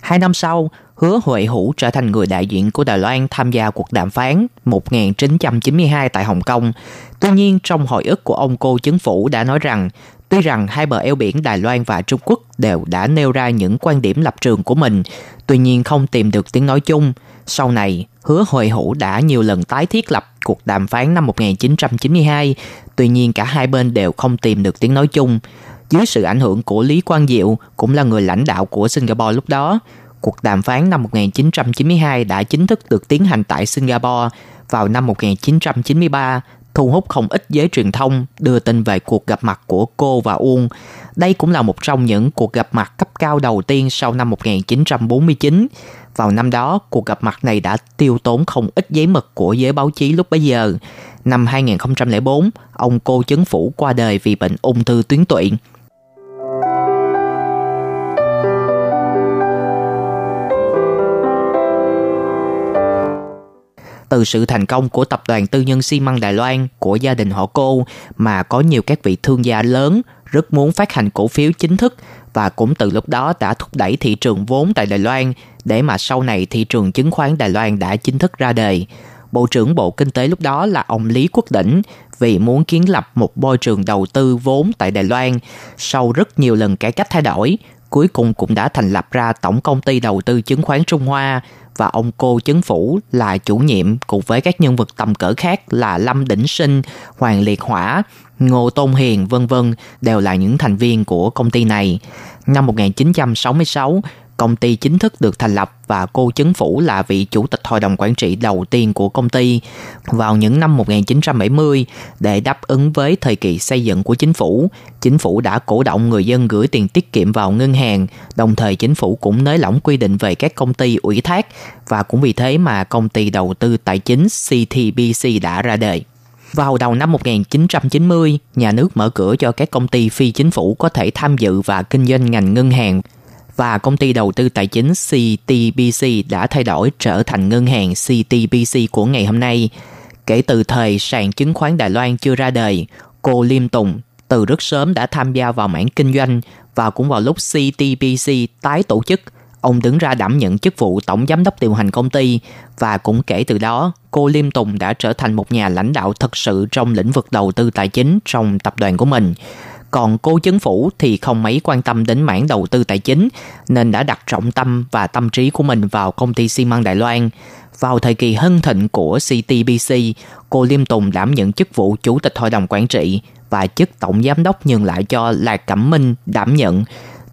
Hai năm sau, hứa Huệ Hữu trở thành người đại diện của Đài Loan tham gia cuộc đàm phán 1992 tại Hồng Kông. Tuy nhiên, trong hồi ức của ông cô chính phủ đã nói rằng Tuy rằng hai bờ eo biển Đài Loan và Trung Quốc đều đã nêu ra những quan điểm lập trường của mình, tuy nhiên không tìm được tiếng nói chung. Sau này, hứa Huệ Hữu đã nhiều lần tái thiết lập cuộc đàm phán năm 1992, tuy nhiên cả hai bên đều không tìm được tiếng nói chung. Dưới sự ảnh hưởng của Lý Quang Diệu, cũng là người lãnh đạo của Singapore lúc đó, cuộc đàm phán năm 1992 đã chính thức được tiến hành tại Singapore. Vào năm 1993, thu hút không ít giới truyền thông đưa tin về cuộc gặp mặt của cô và Uông. Đây cũng là một trong những cuộc gặp mặt cấp cao đầu tiên sau năm 1949. Vào năm đó, cuộc gặp mặt này đã tiêu tốn không ít giấy mực của giới báo chí lúc bấy giờ. Năm 2004, ông cô chính phủ qua đời vì bệnh ung thư tuyến tụy. Từ sự thành công của tập đoàn tư nhân xi măng Đài Loan của gia đình họ cô mà có nhiều các vị thương gia lớn rất muốn phát hành cổ phiếu chính thức và cũng từ lúc đó đã thúc đẩy thị trường vốn tại Đài Loan để mà sau này thị trường chứng khoán Đài Loan đã chính thức ra đời. Bộ trưởng Bộ Kinh tế lúc đó là ông Lý Quốc Đỉnh vì muốn kiến lập một môi trường đầu tư vốn tại Đài Loan. Sau rất nhiều lần cải cách thay đổi, cuối cùng cũng đã thành lập ra Tổng Công ty Đầu tư Chứng khoán Trung Hoa và ông cô chấn phủ là chủ nhiệm cùng với các nhân vật tầm cỡ khác là Lâm Đỉnh Sinh, Hoàng Liệt Hỏa, Ngô Tôn Hiền vân vân đều là những thành viên của công ty này. Năm 1966, công ty chính thức được thành lập và cô Chấn Phủ là vị chủ tịch hội đồng quản trị đầu tiên của công ty vào những năm 1970 để đáp ứng với thời kỳ xây dựng của chính phủ. Chính phủ đã cổ động người dân gửi tiền tiết kiệm vào ngân hàng, đồng thời chính phủ cũng nới lỏng quy định về các công ty ủy thác và cũng vì thế mà công ty đầu tư tài chính CTBC đã ra đời. Vào đầu năm 1990, nhà nước mở cửa cho các công ty phi chính phủ có thể tham dự và kinh doanh ngành ngân hàng và công ty đầu tư tài chính CTBC đã thay đổi trở thành ngân hàng CTBC của ngày hôm nay. Kể từ thời sàn chứng khoán Đài Loan chưa ra đời, cô Liêm Tùng từ rất sớm đã tham gia vào mảng kinh doanh và cũng vào lúc CTBC tái tổ chức, ông đứng ra đảm nhận chức vụ tổng giám đốc điều hành công ty và cũng kể từ đó, cô Liêm Tùng đã trở thành một nhà lãnh đạo thật sự trong lĩnh vực đầu tư tài chính trong tập đoàn của mình. Còn cô chính phủ thì không mấy quan tâm đến mảng đầu tư tài chính, nên đã đặt trọng tâm và tâm trí của mình vào công ty xi măng Đài Loan. Vào thời kỳ hân thịnh của CTBC, cô Liêm Tùng đảm nhận chức vụ chủ tịch hội đồng quản trị và chức tổng giám đốc nhường lại cho Lạc Cẩm Minh đảm nhận.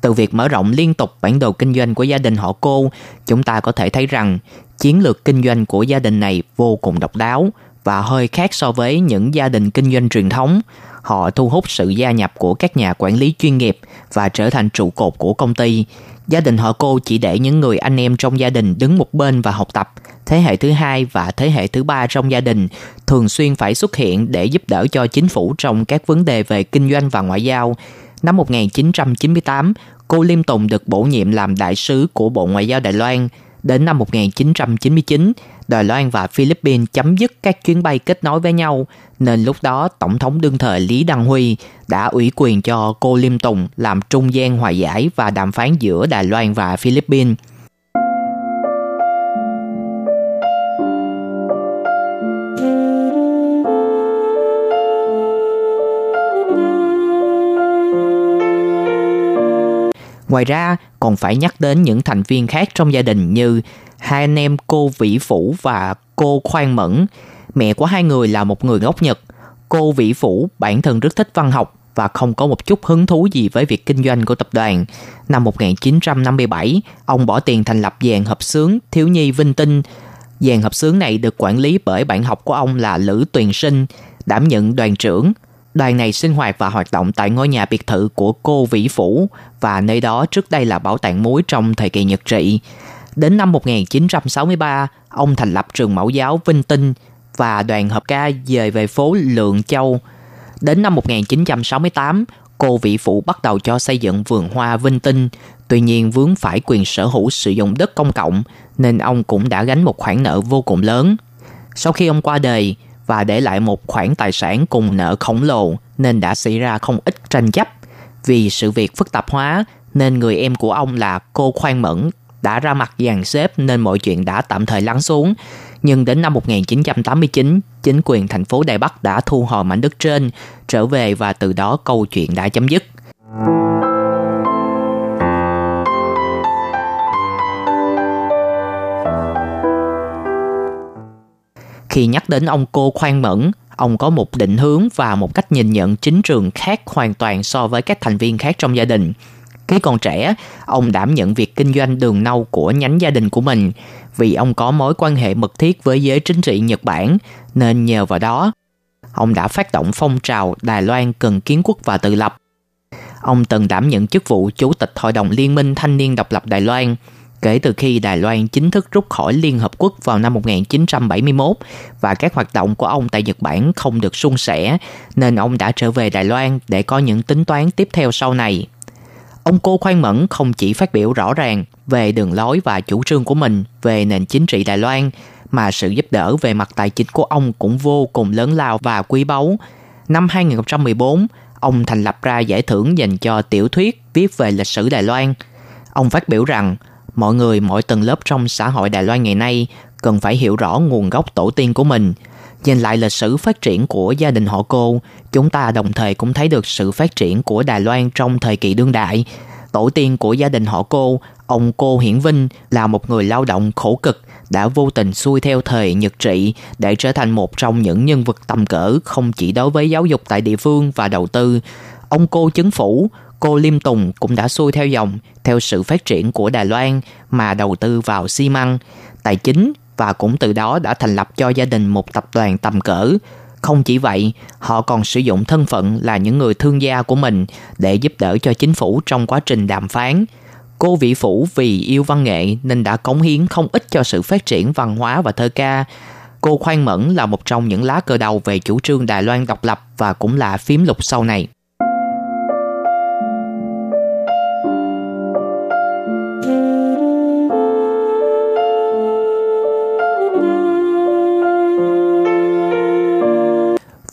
Từ việc mở rộng liên tục bản đồ kinh doanh của gia đình họ cô, chúng ta có thể thấy rằng chiến lược kinh doanh của gia đình này vô cùng độc đáo và hơi khác so với những gia đình kinh doanh truyền thống họ thu hút sự gia nhập của các nhà quản lý chuyên nghiệp và trở thành trụ cột của công ty. Gia đình họ cô chỉ để những người anh em trong gia đình đứng một bên và học tập. Thế hệ thứ hai và thế hệ thứ ba trong gia đình thường xuyên phải xuất hiện để giúp đỡ cho chính phủ trong các vấn đề về kinh doanh và ngoại giao. Năm 1998, cô Liêm Tùng được bổ nhiệm làm đại sứ của Bộ Ngoại giao Đài Loan. Đến năm 1999, Đài Loan và Philippines chấm dứt các chuyến bay kết nối với nhau, nên lúc đó Tổng thống đương thời Lý Đăng Huy đã ủy quyền cho cô Liêm Tùng làm trung gian hòa giải và đàm phán giữa Đài Loan và Philippines. Ngoài ra, còn phải nhắc đến những thành viên khác trong gia đình như hai anh em cô Vĩ Phủ và cô Khoan Mẫn. Mẹ của hai người là một người gốc Nhật. Cô Vĩ Phủ bản thân rất thích văn học và không có một chút hứng thú gì với việc kinh doanh của tập đoàn. Năm 1957, ông bỏ tiền thành lập dàn hợp xướng Thiếu Nhi Vinh Tinh. Dàn hợp xướng này được quản lý bởi bạn học của ông là Lữ Tuyền Sinh, đảm nhận đoàn trưởng. Đoàn này sinh hoạt và hoạt động tại ngôi nhà biệt thự của cô Vĩ Phủ và nơi đó trước đây là bảo tàng muối trong thời kỳ Nhật trị. Đến năm 1963, ông thành lập trường mẫu giáo Vinh Tinh và đoàn hợp ca dời về phố Lượng Châu. Đến năm 1968, cô vị phụ bắt đầu cho xây dựng vườn hoa Vinh Tinh, tuy nhiên vướng phải quyền sở hữu sử dụng đất công cộng nên ông cũng đã gánh một khoản nợ vô cùng lớn. Sau khi ông qua đời và để lại một khoản tài sản cùng nợ khổng lồ nên đã xảy ra không ít tranh chấp. Vì sự việc phức tạp hóa nên người em của ông là cô Khoan Mẫn đã ra mặt dàn xếp nên mọi chuyện đã tạm thời lắng xuống. Nhưng đến năm 1989, chính quyền thành phố Đài Bắc đã thu hồi mảnh đất trên, trở về và từ đó câu chuyện đã chấm dứt. Khi nhắc đến ông cô Khoan Mẫn, ông có một định hướng và một cách nhìn nhận chính trường khác hoàn toàn so với các thành viên khác trong gia đình. Khi còn trẻ, ông đảm nhận việc kinh doanh đường nâu của nhánh gia đình của mình vì ông có mối quan hệ mật thiết với giới chính trị Nhật Bản nên nhờ vào đó, ông đã phát động phong trào Đài Loan cần kiến quốc và tự lập. Ông từng đảm nhận chức vụ Chủ tịch Hội đồng Liên minh Thanh niên độc lập Đài Loan kể từ khi Đài Loan chính thức rút khỏi Liên Hợp Quốc vào năm 1971 và các hoạt động của ông tại Nhật Bản không được suôn sẻ, nên ông đã trở về Đài Loan để có những tính toán tiếp theo sau này. Ông cô Khoan Mẫn không chỉ phát biểu rõ ràng về đường lối và chủ trương của mình về nền chính trị Đài Loan, mà sự giúp đỡ về mặt tài chính của ông cũng vô cùng lớn lao và quý báu. Năm 2014, ông thành lập ra giải thưởng dành cho tiểu thuyết viết về lịch sử Đài Loan. Ông phát biểu rằng, mọi người mọi tầng lớp trong xã hội Đài Loan ngày nay cần phải hiểu rõ nguồn gốc tổ tiên của mình. Nhìn lại lịch sử phát triển của gia đình họ cô, chúng ta đồng thời cũng thấy được sự phát triển của Đài Loan trong thời kỳ đương đại. Tổ tiên của gia đình họ cô, ông cô Hiển Vinh là một người lao động khổ cực, đã vô tình xuôi theo thời Nhật trị để trở thành một trong những nhân vật tầm cỡ không chỉ đối với giáo dục tại địa phương và đầu tư. Ông cô chứng phủ, cô Liêm Tùng cũng đã xuôi theo dòng theo sự phát triển của Đài Loan mà đầu tư vào xi măng, tài chính và cũng từ đó đã thành lập cho gia đình một tập đoàn tầm cỡ. Không chỉ vậy, họ còn sử dụng thân phận là những người thương gia của mình để giúp đỡ cho chính phủ trong quá trình đàm phán. Cô vị phủ vì yêu văn nghệ nên đã cống hiến không ít cho sự phát triển văn hóa và thơ ca. Cô Khoan Mẫn là một trong những lá cờ đầu về chủ trương Đài Loan độc lập và cũng là phím lục sau này.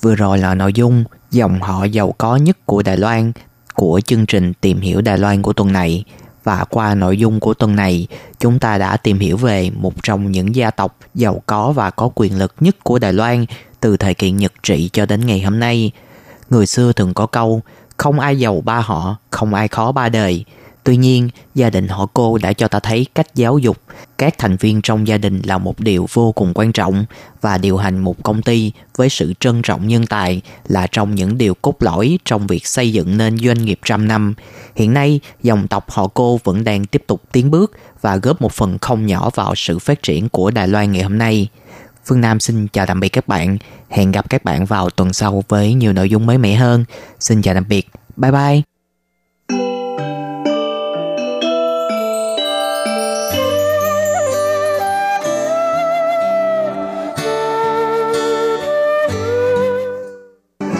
Vừa rồi là nội dung dòng họ giàu có nhất của Đài Loan của chương trình Tìm hiểu Đài Loan của tuần này. Và qua nội dung của tuần này, chúng ta đã tìm hiểu về một trong những gia tộc giàu có và có quyền lực nhất của Đài Loan từ thời kỳ Nhật trị cho đến ngày hôm nay. Người xưa thường có câu, không ai giàu ba họ, không ai khó ba đời – Tuy nhiên, gia đình họ cô đã cho ta thấy cách giáo dục các thành viên trong gia đình là một điều vô cùng quan trọng và điều hành một công ty với sự trân trọng nhân tài là trong những điều cốt lõi trong việc xây dựng nên doanh nghiệp trăm năm. Hiện nay, dòng tộc họ cô vẫn đang tiếp tục tiến bước và góp một phần không nhỏ vào sự phát triển của Đài Loan ngày hôm nay. Phương Nam xin chào tạm biệt các bạn. Hẹn gặp các bạn vào tuần sau với nhiều nội dung mới mẻ hơn. Xin chào tạm biệt. Bye bye.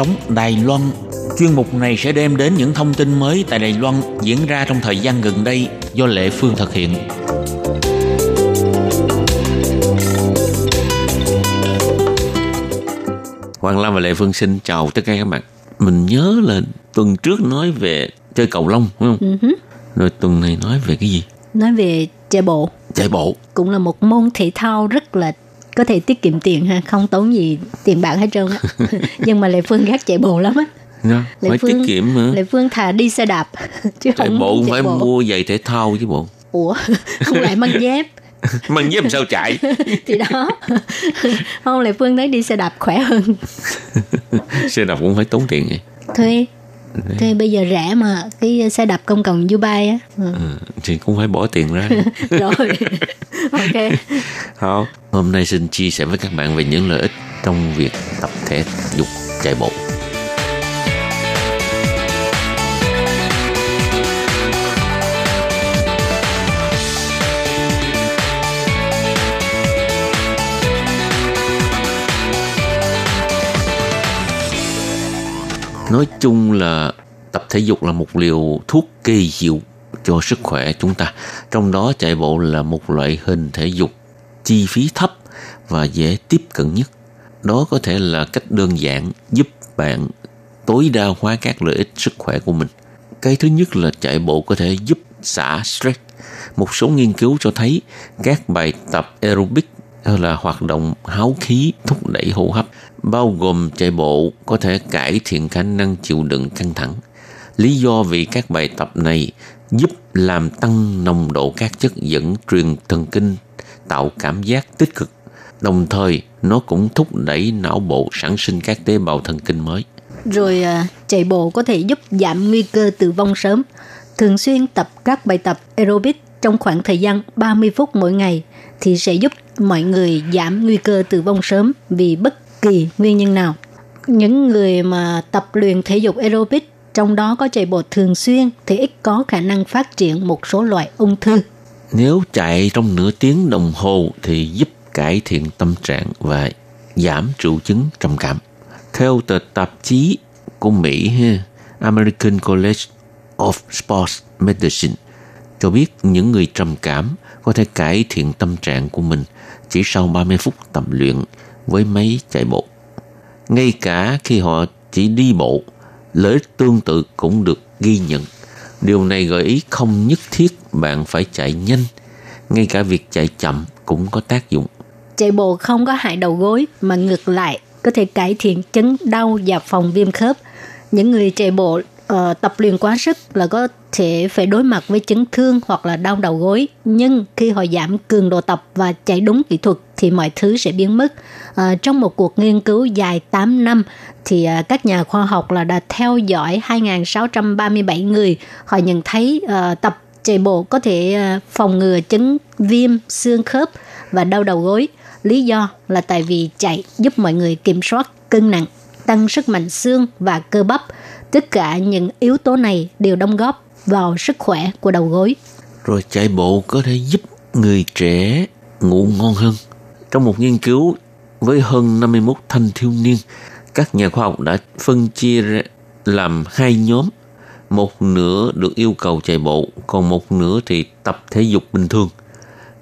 sống Đài Loan Chuyên mục này sẽ đem đến những thông tin mới tại Đài Loan diễn ra trong thời gian gần đây do Lệ Phương thực hiện. Hoàng Lam và Lệ Phương xin chào tất cả các bạn. Mình nhớ là tuần trước nói về chơi cầu lông, đúng không? Ừ Rồi tuần này nói về cái gì? Nói về chạy bộ Chạy bộ. cũng là một môn thể thao rất là có thể tiết kiệm tiền ha, không tốn gì tiền bạc hết trơn á. Nhưng mà Lệ Phương ghét chạy bộ lắm á. Nha, Lệ phải Phương- tiết kiệm nữa. Lệ Phương thà đi xe đạp chứ Chạy không bộ muốn phải chạy bộ. mua giày thể thao chứ bộ. Ủa, không lại mang dép Mang dép làm sao chạy? thì đó. không Lệ Phương thấy đi xe đạp khỏe hơn. Xe đạp cũng phải tốn tiền vậy. Thuê Thuê bây giờ rẻ mà cái xe đạp công cộng Dubai á. Ừ. Ừ, thì cũng phải bỏ tiền ra. Rồi. ok. 好, hôm nay xin chia sẻ với các bạn về những lợi ích trong việc tập thể dục chạy bộ. Nói chung là tập thể dục là một liều thuốc kỳ diệu cho sức khỏe chúng ta. Trong đó chạy bộ là một loại hình thể dục chi phí thấp và dễ tiếp cận nhất. Đó có thể là cách đơn giản giúp bạn tối đa hóa các lợi ích sức khỏe của mình. Cái thứ nhất là chạy bộ có thể giúp xả stress. Một số nghiên cứu cho thấy các bài tập aerobic là hoạt động háo khí thúc đẩy hô hấp bao gồm chạy bộ có thể cải thiện khả năng chịu đựng căng thẳng. Lý do vì các bài tập này giúp làm tăng nồng độ các chất dẫn truyền thần kinh tạo cảm giác tích cực. Đồng thời, nó cũng thúc đẩy não bộ sản sinh các tế bào thần kinh mới. Rồi à, chạy bộ có thể giúp giảm nguy cơ tử vong sớm. Thường xuyên tập các bài tập aerobic trong khoảng thời gian 30 phút mỗi ngày thì sẽ giúp mọi người giảm nguy cơ tử vong sớm vì bất kỳ nguyên nhân nào. Những người mà tập luyện thể dục aerobic trong đó có chạy bộ thường xuyên thì ít có khả năng phát triển một số loại ung thư. Nếu chạy trong nửa tiếng đồng hồ thì giúp cải thiện tâm trạng và giảm triệu chứng trầm cảm. Theo tờ tạp chí của Mỹ ha, American College of Sports Medicine cho biết những người trầm cảm có thể cải thiện tâm trạng của mình chỉ sau 30 phút tập luyện với máy chạy bộ. Ngay cả khi họ chỉ đi bộ, lợi ích tương tự cũng được ghi nhận. Điều này gợi ý không nhất thiết bạn phải chạy nhanh, ngay cả việc chạy chậm cũng có tác dụng. Chạy bộ không có hại đầu gối mà ngược lại có thể cải thiện chứng đau và phòng viêm khớp. Những người chạy bộ uh, tập luyện quá sức là có thể phải đối mặt với chấn thương hoặc là đau đầu gối. Nhưng khi họ giảm cường độ tập và chạy đúng kỹ thuật thì mọi thứ sẽ biến mất. À, trong một cuộc nghiên cứu dài 8 năm thì à, các nhà khoa học là đã theo dõi 2.637 người. Họ nhận thấy à, tập chạy bộ có thể à, phòng ngừa chứng viêm xương khớp và đau đầu gối. Lý do là tại vì chạy giúp mọi người kiểm soát cân nặng, tăng sức mạnh xương và cơ bắp. Tất cả những yếu tố này đều đóng góp vào sức khỏe của đầu gối. Rồi chạy bộ có thể giúp người trẻ ngủ ngon hơn. Trong một nghiên cứu với hơn 51 thanh thiếu niên, các nhà khoa học đã phân chia làm hai nhóm. Một nửa được yêu cầu chạy bộ, còn một nửa thì tập thể dục bình thường.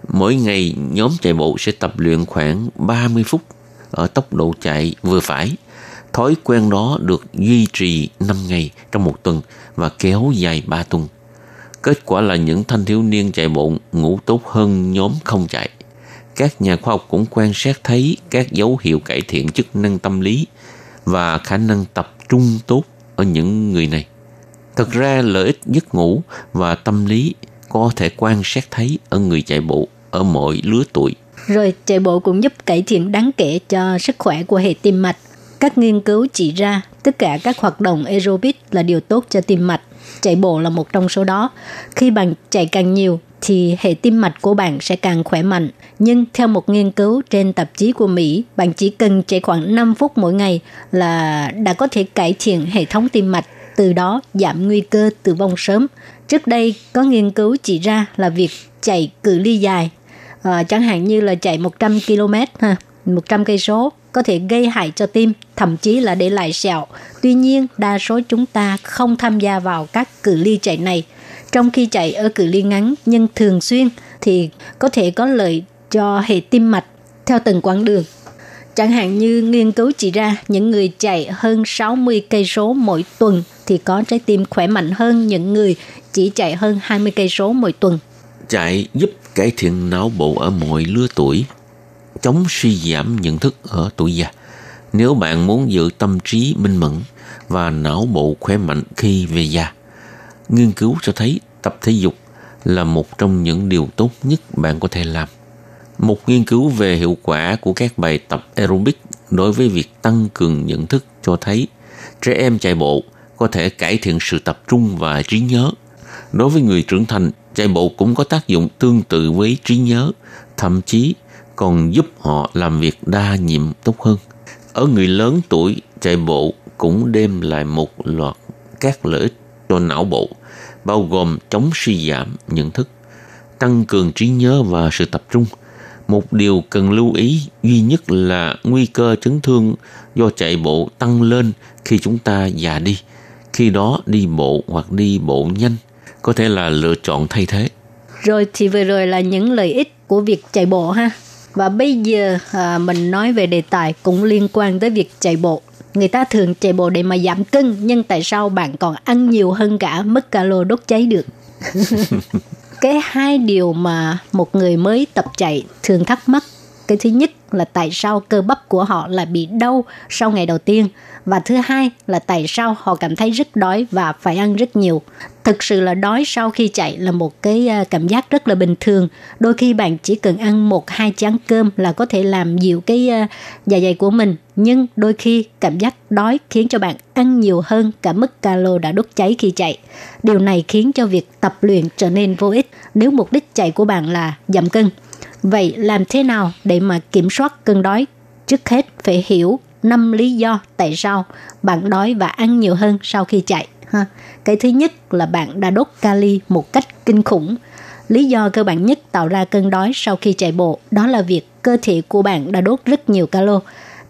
Mỗi ngày nhóm chạy bộ sẽ tập luyện khoảng 30 phút ở tốc độ chạy vừa phải. Thói quen đó được duy trì 5 ngày trong một tuần và kéo dài 3 tuần. Kết quả là những thanh thiếu niên chạy bộ ngủ tốt hơn nhóm không chạy. Các nhà khoa học cũng quan sát thấy các dấu hiệu cải thiện chức năng tâm lý và khả năng tập trung tốt ở những người này. Thật ra, lợi ích giấc ngủ và tâm lý có thể quan sát thấy ở người chạy bộ ở mọi lứa tuổi. Rồi chạy bộ cũng giúp cải thiện đáng kể cho sức khỏe của hệ tim mạch. Các nghiên cứu chỉ ra tất cả các hoạt động aerobic là điều tốt cho tim mạch. Chạy bộ là một trong số đó. Khi bạn chạy càng nhiều thì hệ tim mạch của bạn sẽ càng khỏe mạnh. Nhưng theo một nghiên cứu trên tạp chí của Mỹ, bạn chỉ cần chạy khoảng 5 phút mỗi ngày là đã có thể cải thiện hệ thống tim mạch, từ đó giảm nguy cơ tử vong sớm. Trước đây có nghiên cứu chỉ ra là việc chạy cự ly dài, à, chẳng hạn như là chạy 100 km ha, 100 cây số có thể gây hại cho tim, thậm chí là để lại sẹo. Tuy nhiên, đa số chúng ta không tham gia vào các cự ly chạy này. Trong khi chạy ở cự ly ngắn nhưng thường xuyên thì có thể có lợi cho hệ tim mạch theo từng quãng đường. Chẳng hạn như nghiên cứu chỉ ra những người chạy hơn 60 cây số mỗi tuần thì có trái tim khỏe mạnh hơn những người chỉ chạy hơn 20 cây số mỗi tuần. Chạy giúp cải thiện não bộ ở mọi lứa tuổi, chống suy giảm nhận thức ở tuổi già. Nếu bạn muốn giữ tâm trí minh mẫn và não bộ khỏe mạnh khi về già, nghiên cứu cho thấy tập thể dục là một trong những điều tốt nhất bạn có thể làm. Một nghiên cứu về hiệu quả của các bài tập aerobic đối với việc tăng cường nhận thức cho thấy trẻ em chạy bộ có thể cải thiện sự tập trung và trí nhớ. Đối với người trưởng thành, chạy bộ cũng có tác dụng tương tự với trí nhớ, thậm chí còn giúp họ làm việc đa nhiệm tốt hơn. Ở người lớn tuổi, chạy bộ cũng đem lại một loạt các lợi ích cho não bộ, bao gồm chống suy giảm nhận thức, tăng cường trí nhớ và sự tập trung. Một điều cần lưu ý duy nhất là nguy cơ chấn thương do chạy bộ tăng lên khi chúng ta già đi. Khi đó đi bộ hoặc đi bộ nhanh có thể là lựa chọn thay thế. Rồi thì vừa rồi là những lợi ích của việc chạy bộ ha. Và bây giờ à, mình nói về đề tài cũng liên quan tới việc chạy bộ. Người ta thường chạy bộ để mà giảm cân, nhưng tại sao bạn còn ăn nhiều hơn cả mất calo đốt cháy được? cái hai điều mà một người mới tập chạy thường thắc mắc cái thứ nhất là tại sao cơ bắp của họ lại bị đau sau ngày đầu tiên? Và thứ hai là tại sao họ cảm thấy rất đói và phải ăn rất nhiều? Thực sự là đói sau khi chạy là một cái à, cảm giác rất là bình thường. Đôi khi bạn chỉ cần ăn một, hai chén cơm là có thể làm dịu cái à, dạ dày của mình. Nhưng đôi khi cảm giác đói khiến cho bạn ăn nhiều hơn, cả mức calo đã đốt cháy khi chạy. Điều này khiến cho việc tập luyện trở nên vô ích. Nếu mục đích chạy của bạn là giảm cân Vậy làm thế nào để mà kiểm soát cơn đói? Trước hết phải hiểu năm lý do tại sao bạn đói và ăn nhiều hơn sau khi chạy. Ha. Cái thứ nhất là bạn đã đốt kali một cách kinh khủng. Lý do cơ bản nhất tạo ra cơn đói sau khi chạy bộ, đó là việc cơ thể của bạn đã đốt rất nhiều calo.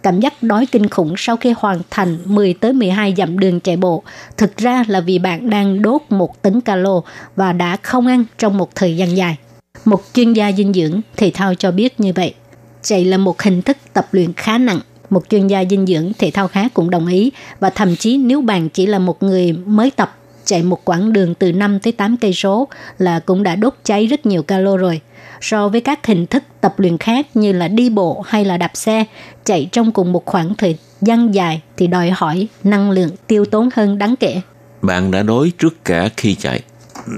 Cảm giác đói kinh khủng sau khi hoàn thành 10 tới 12 dặm đường chạy bộ, thực ra là vì bạn đang đốt một tấn calo và đã không ăn trong một thời gian dài. Một chuyên gia dinh dưỡng thể thao cho biết như vậy. Chạy là một hình thức tập luyện khá nặng. Một chuyên gia dinh dưỡng thể thao khác cũng đồng ý và thậm chí nếu bạn chỉ là một người mới tập chạy một quãng đường từ 5 tới 8 cây số là cũng đã đốt cháy rất nhiều calo rồi. So với các hình thức tập luyện khác như là đi bộ hay là đạp xe, chạy trong cùng một khoảng thời gian dài thì đòi hỏi năng lượng tiêu tốn hơn đáng kể. Bạn đã đói trước cả khi chạy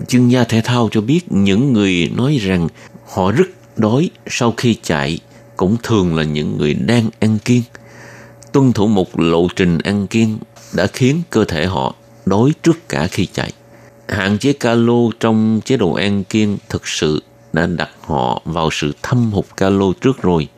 chuyên gia thể thao cho biết những người nói rằng họ rất đói sau khi chạy cũng thường là những người đang ăn kiêng. Tuân thủ một lộ trình ăn kiêng đã khiến cơ thể họ đói trước cả khi chạy. Hạn chế calo trong chế độ ăn kiêng thực sự đã đặt họ vào sự thâm hụt calo trước rồi.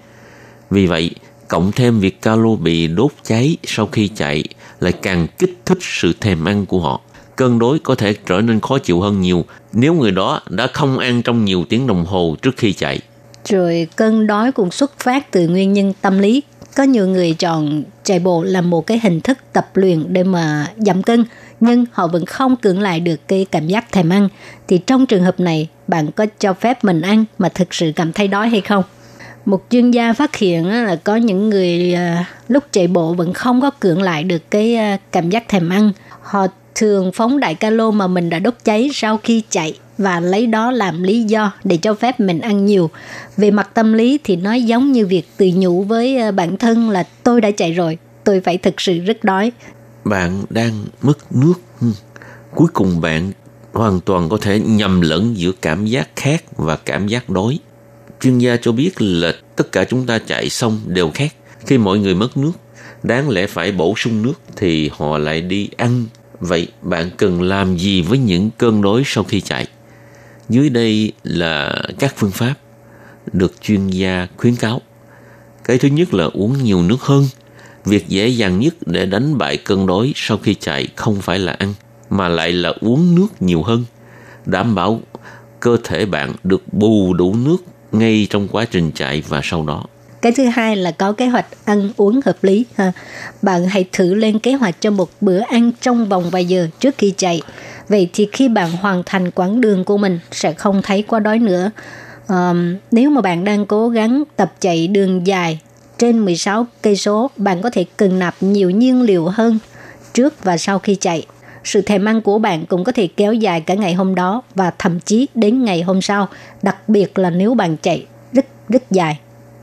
Vì vậy, cộng thêm việc calo bị đốt cháy sau khi chạy lại càng kích thích sự thèm ăn của họ cân đối có thể trở nên khó chịu hơn nhiều nếu người đó đã không ăn trong nhiều tiếng đồng hồ trước khi chạy. Rồi cơn đói cũng xuất phát từ nguyên nhân tâm lý. Có nhiều người chọn chạy bộ làm một cái hình thức tập luyện để mà giảm cân, nhưng họ vẫn không cưỡng lại được cái cảm giác thèm ăn. Thì trong trường hợp này, bạn có cho phép mình ăn mà thực sự cảm thấy đói hay không? Một chuyên gia phát hiện là có những người à, lúc chạy bộ vẫn không có cưỡng lại được cái à, cảm giác thèm ăn. Họ thường phóng đại calo mà mình đã đốt cháy sau khi chạy và lấy đó làm lý do để cho phép mình ăn nhiều. Về mặt tâm lý thì nó giống như việc tự nhủ với ờ, bản thân là tôi đã chạy rồi, tôi phải thực sự rất đói. Bạn đang mất nước. Ừ. Cuối cùng bạn hoàn toàn có thể nhầm lẫn giữa cảm giác khát và cảm giác đói. Chuyên gia cho biết là tất cả chúng ta chạy xong đều khát. Khi mọi người mất nước, đáng lẽ phải bổ sung nước thì họ lại đi ăn Vậy bạn cần làm gì với những cơn đói sau khi chạy? Dưới đây là các phương pháp. được chuyên gia khuyến cáo. Cái thứ nhất là uống nhiều nước hơn. Việc dễ dàng nhất để đánh bại cơn đói sau khi chạy không phải là ăn, mà lại là uống nước nhiều hơn. Đảm bảo cơ thể bạn được bù đủ nước ngay trong quá trình chạy và sau đó. Cái thứ hai là có kế hoạch ăn uống hợp lý ha. Bạn hãy thử lên kế hoạch cho một bữa ăn trong vòng vài giờ trước khi chạy. Vậy thì khi bạn hoàn thành quãng đường của mình sẽ không thấy quá đói nữa. Um, nếu mà bạn đang cố gắng tập chạy đường dài trên 16 cây số, bạn có thể cần nạp nhiều nhiên liệu hơn trước và sau khi chạy. Sự thèm ăn của bạn cũng có thể kéo dài cả ngày hôm đó và thậm chí đến ngày hôm sau, đặc biệt là nếu bạn chạy rất rất dài.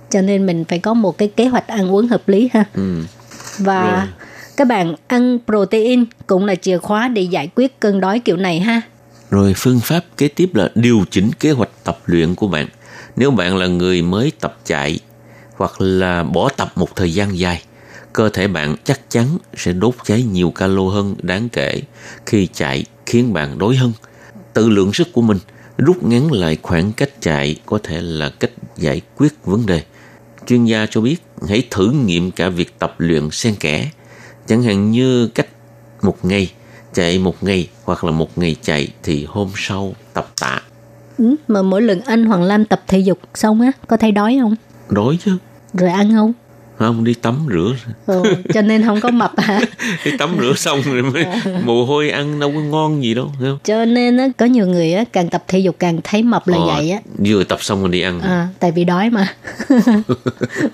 Cho nên mình phải có một cái kế hoạch ăn uống hợp lý ha. Ừ. Và Rồi. các bạn ăn protein cũng là chìa khóa để giải quyết cơn đói kiểu này ha. Rồi phương pháp kế tiếp là điều chỉnh kế hoạch tập luyện của bạn. Nếu bạn là người mới tập chạy hoặc là bỏ tập một thời gian dài, cơ thể bạn chắc chắn sẽ đốt cháy nhiều calo hơn đáng kể khi chạy khiến bạn đói hơn. Tự lượng sức của mình rút ngắn lại khoảng cách chạy có thể là cách giải quyết vấn đề. Chuyên gia cho biết hãy thử nghiệm cả việc tập luyện xen kẽ, chẳng hạn như cách một ngày chạy một ngày hoặc là một ngày chạy thì hôm sau tập tạ Ừ, mà mỗi lần anh Hoàng Lam tập thể dục xong á, có thấy đói không? đói chứ Rồi ăn không? Không đi tắm rửa Ừ, cho nên không có mập hả? đi tắm rửa xong rồi mới mồ hôi ăn đâu có ngon gì đâu không Cho nên á, có nhiều người á, càng tập thể dục càng thấy mập là Ờ, vậy á. vừa tập xong rồi đi ăn À, tại vì đói mà.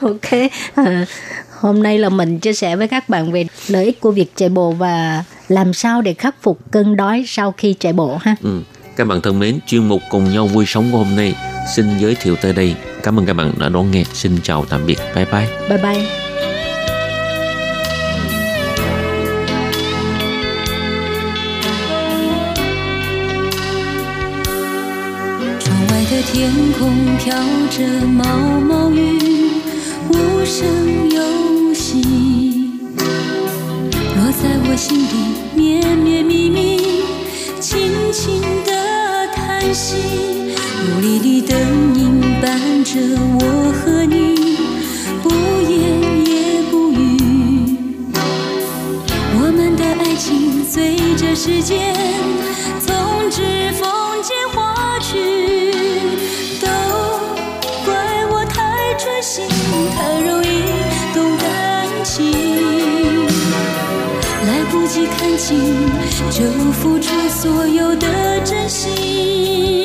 ok. À, hôm nay là mình chia sẻ với các bạn về lợi ích của việc chạy bộ và làm sao để khắc phục cơn đói sau khi chạy bộ ha. ừ. các bạn thân mến chuyên mục cùng nhau vui sống của hôm nay xin giới thiệu tới đây cảm ơn các bạn đã đón nghe xin chào tạm biệt bye bye Bye bye.天空飘着毛毛雨，无声又息，落在我心底绵绵密密，轻轻的 叹息。雾里的灯影伴着我和你，不言也不语。我们的爱情随着时间，从指缝间划去。都怪我太专心，太容易动感情，来不及看清就付出所有的真心。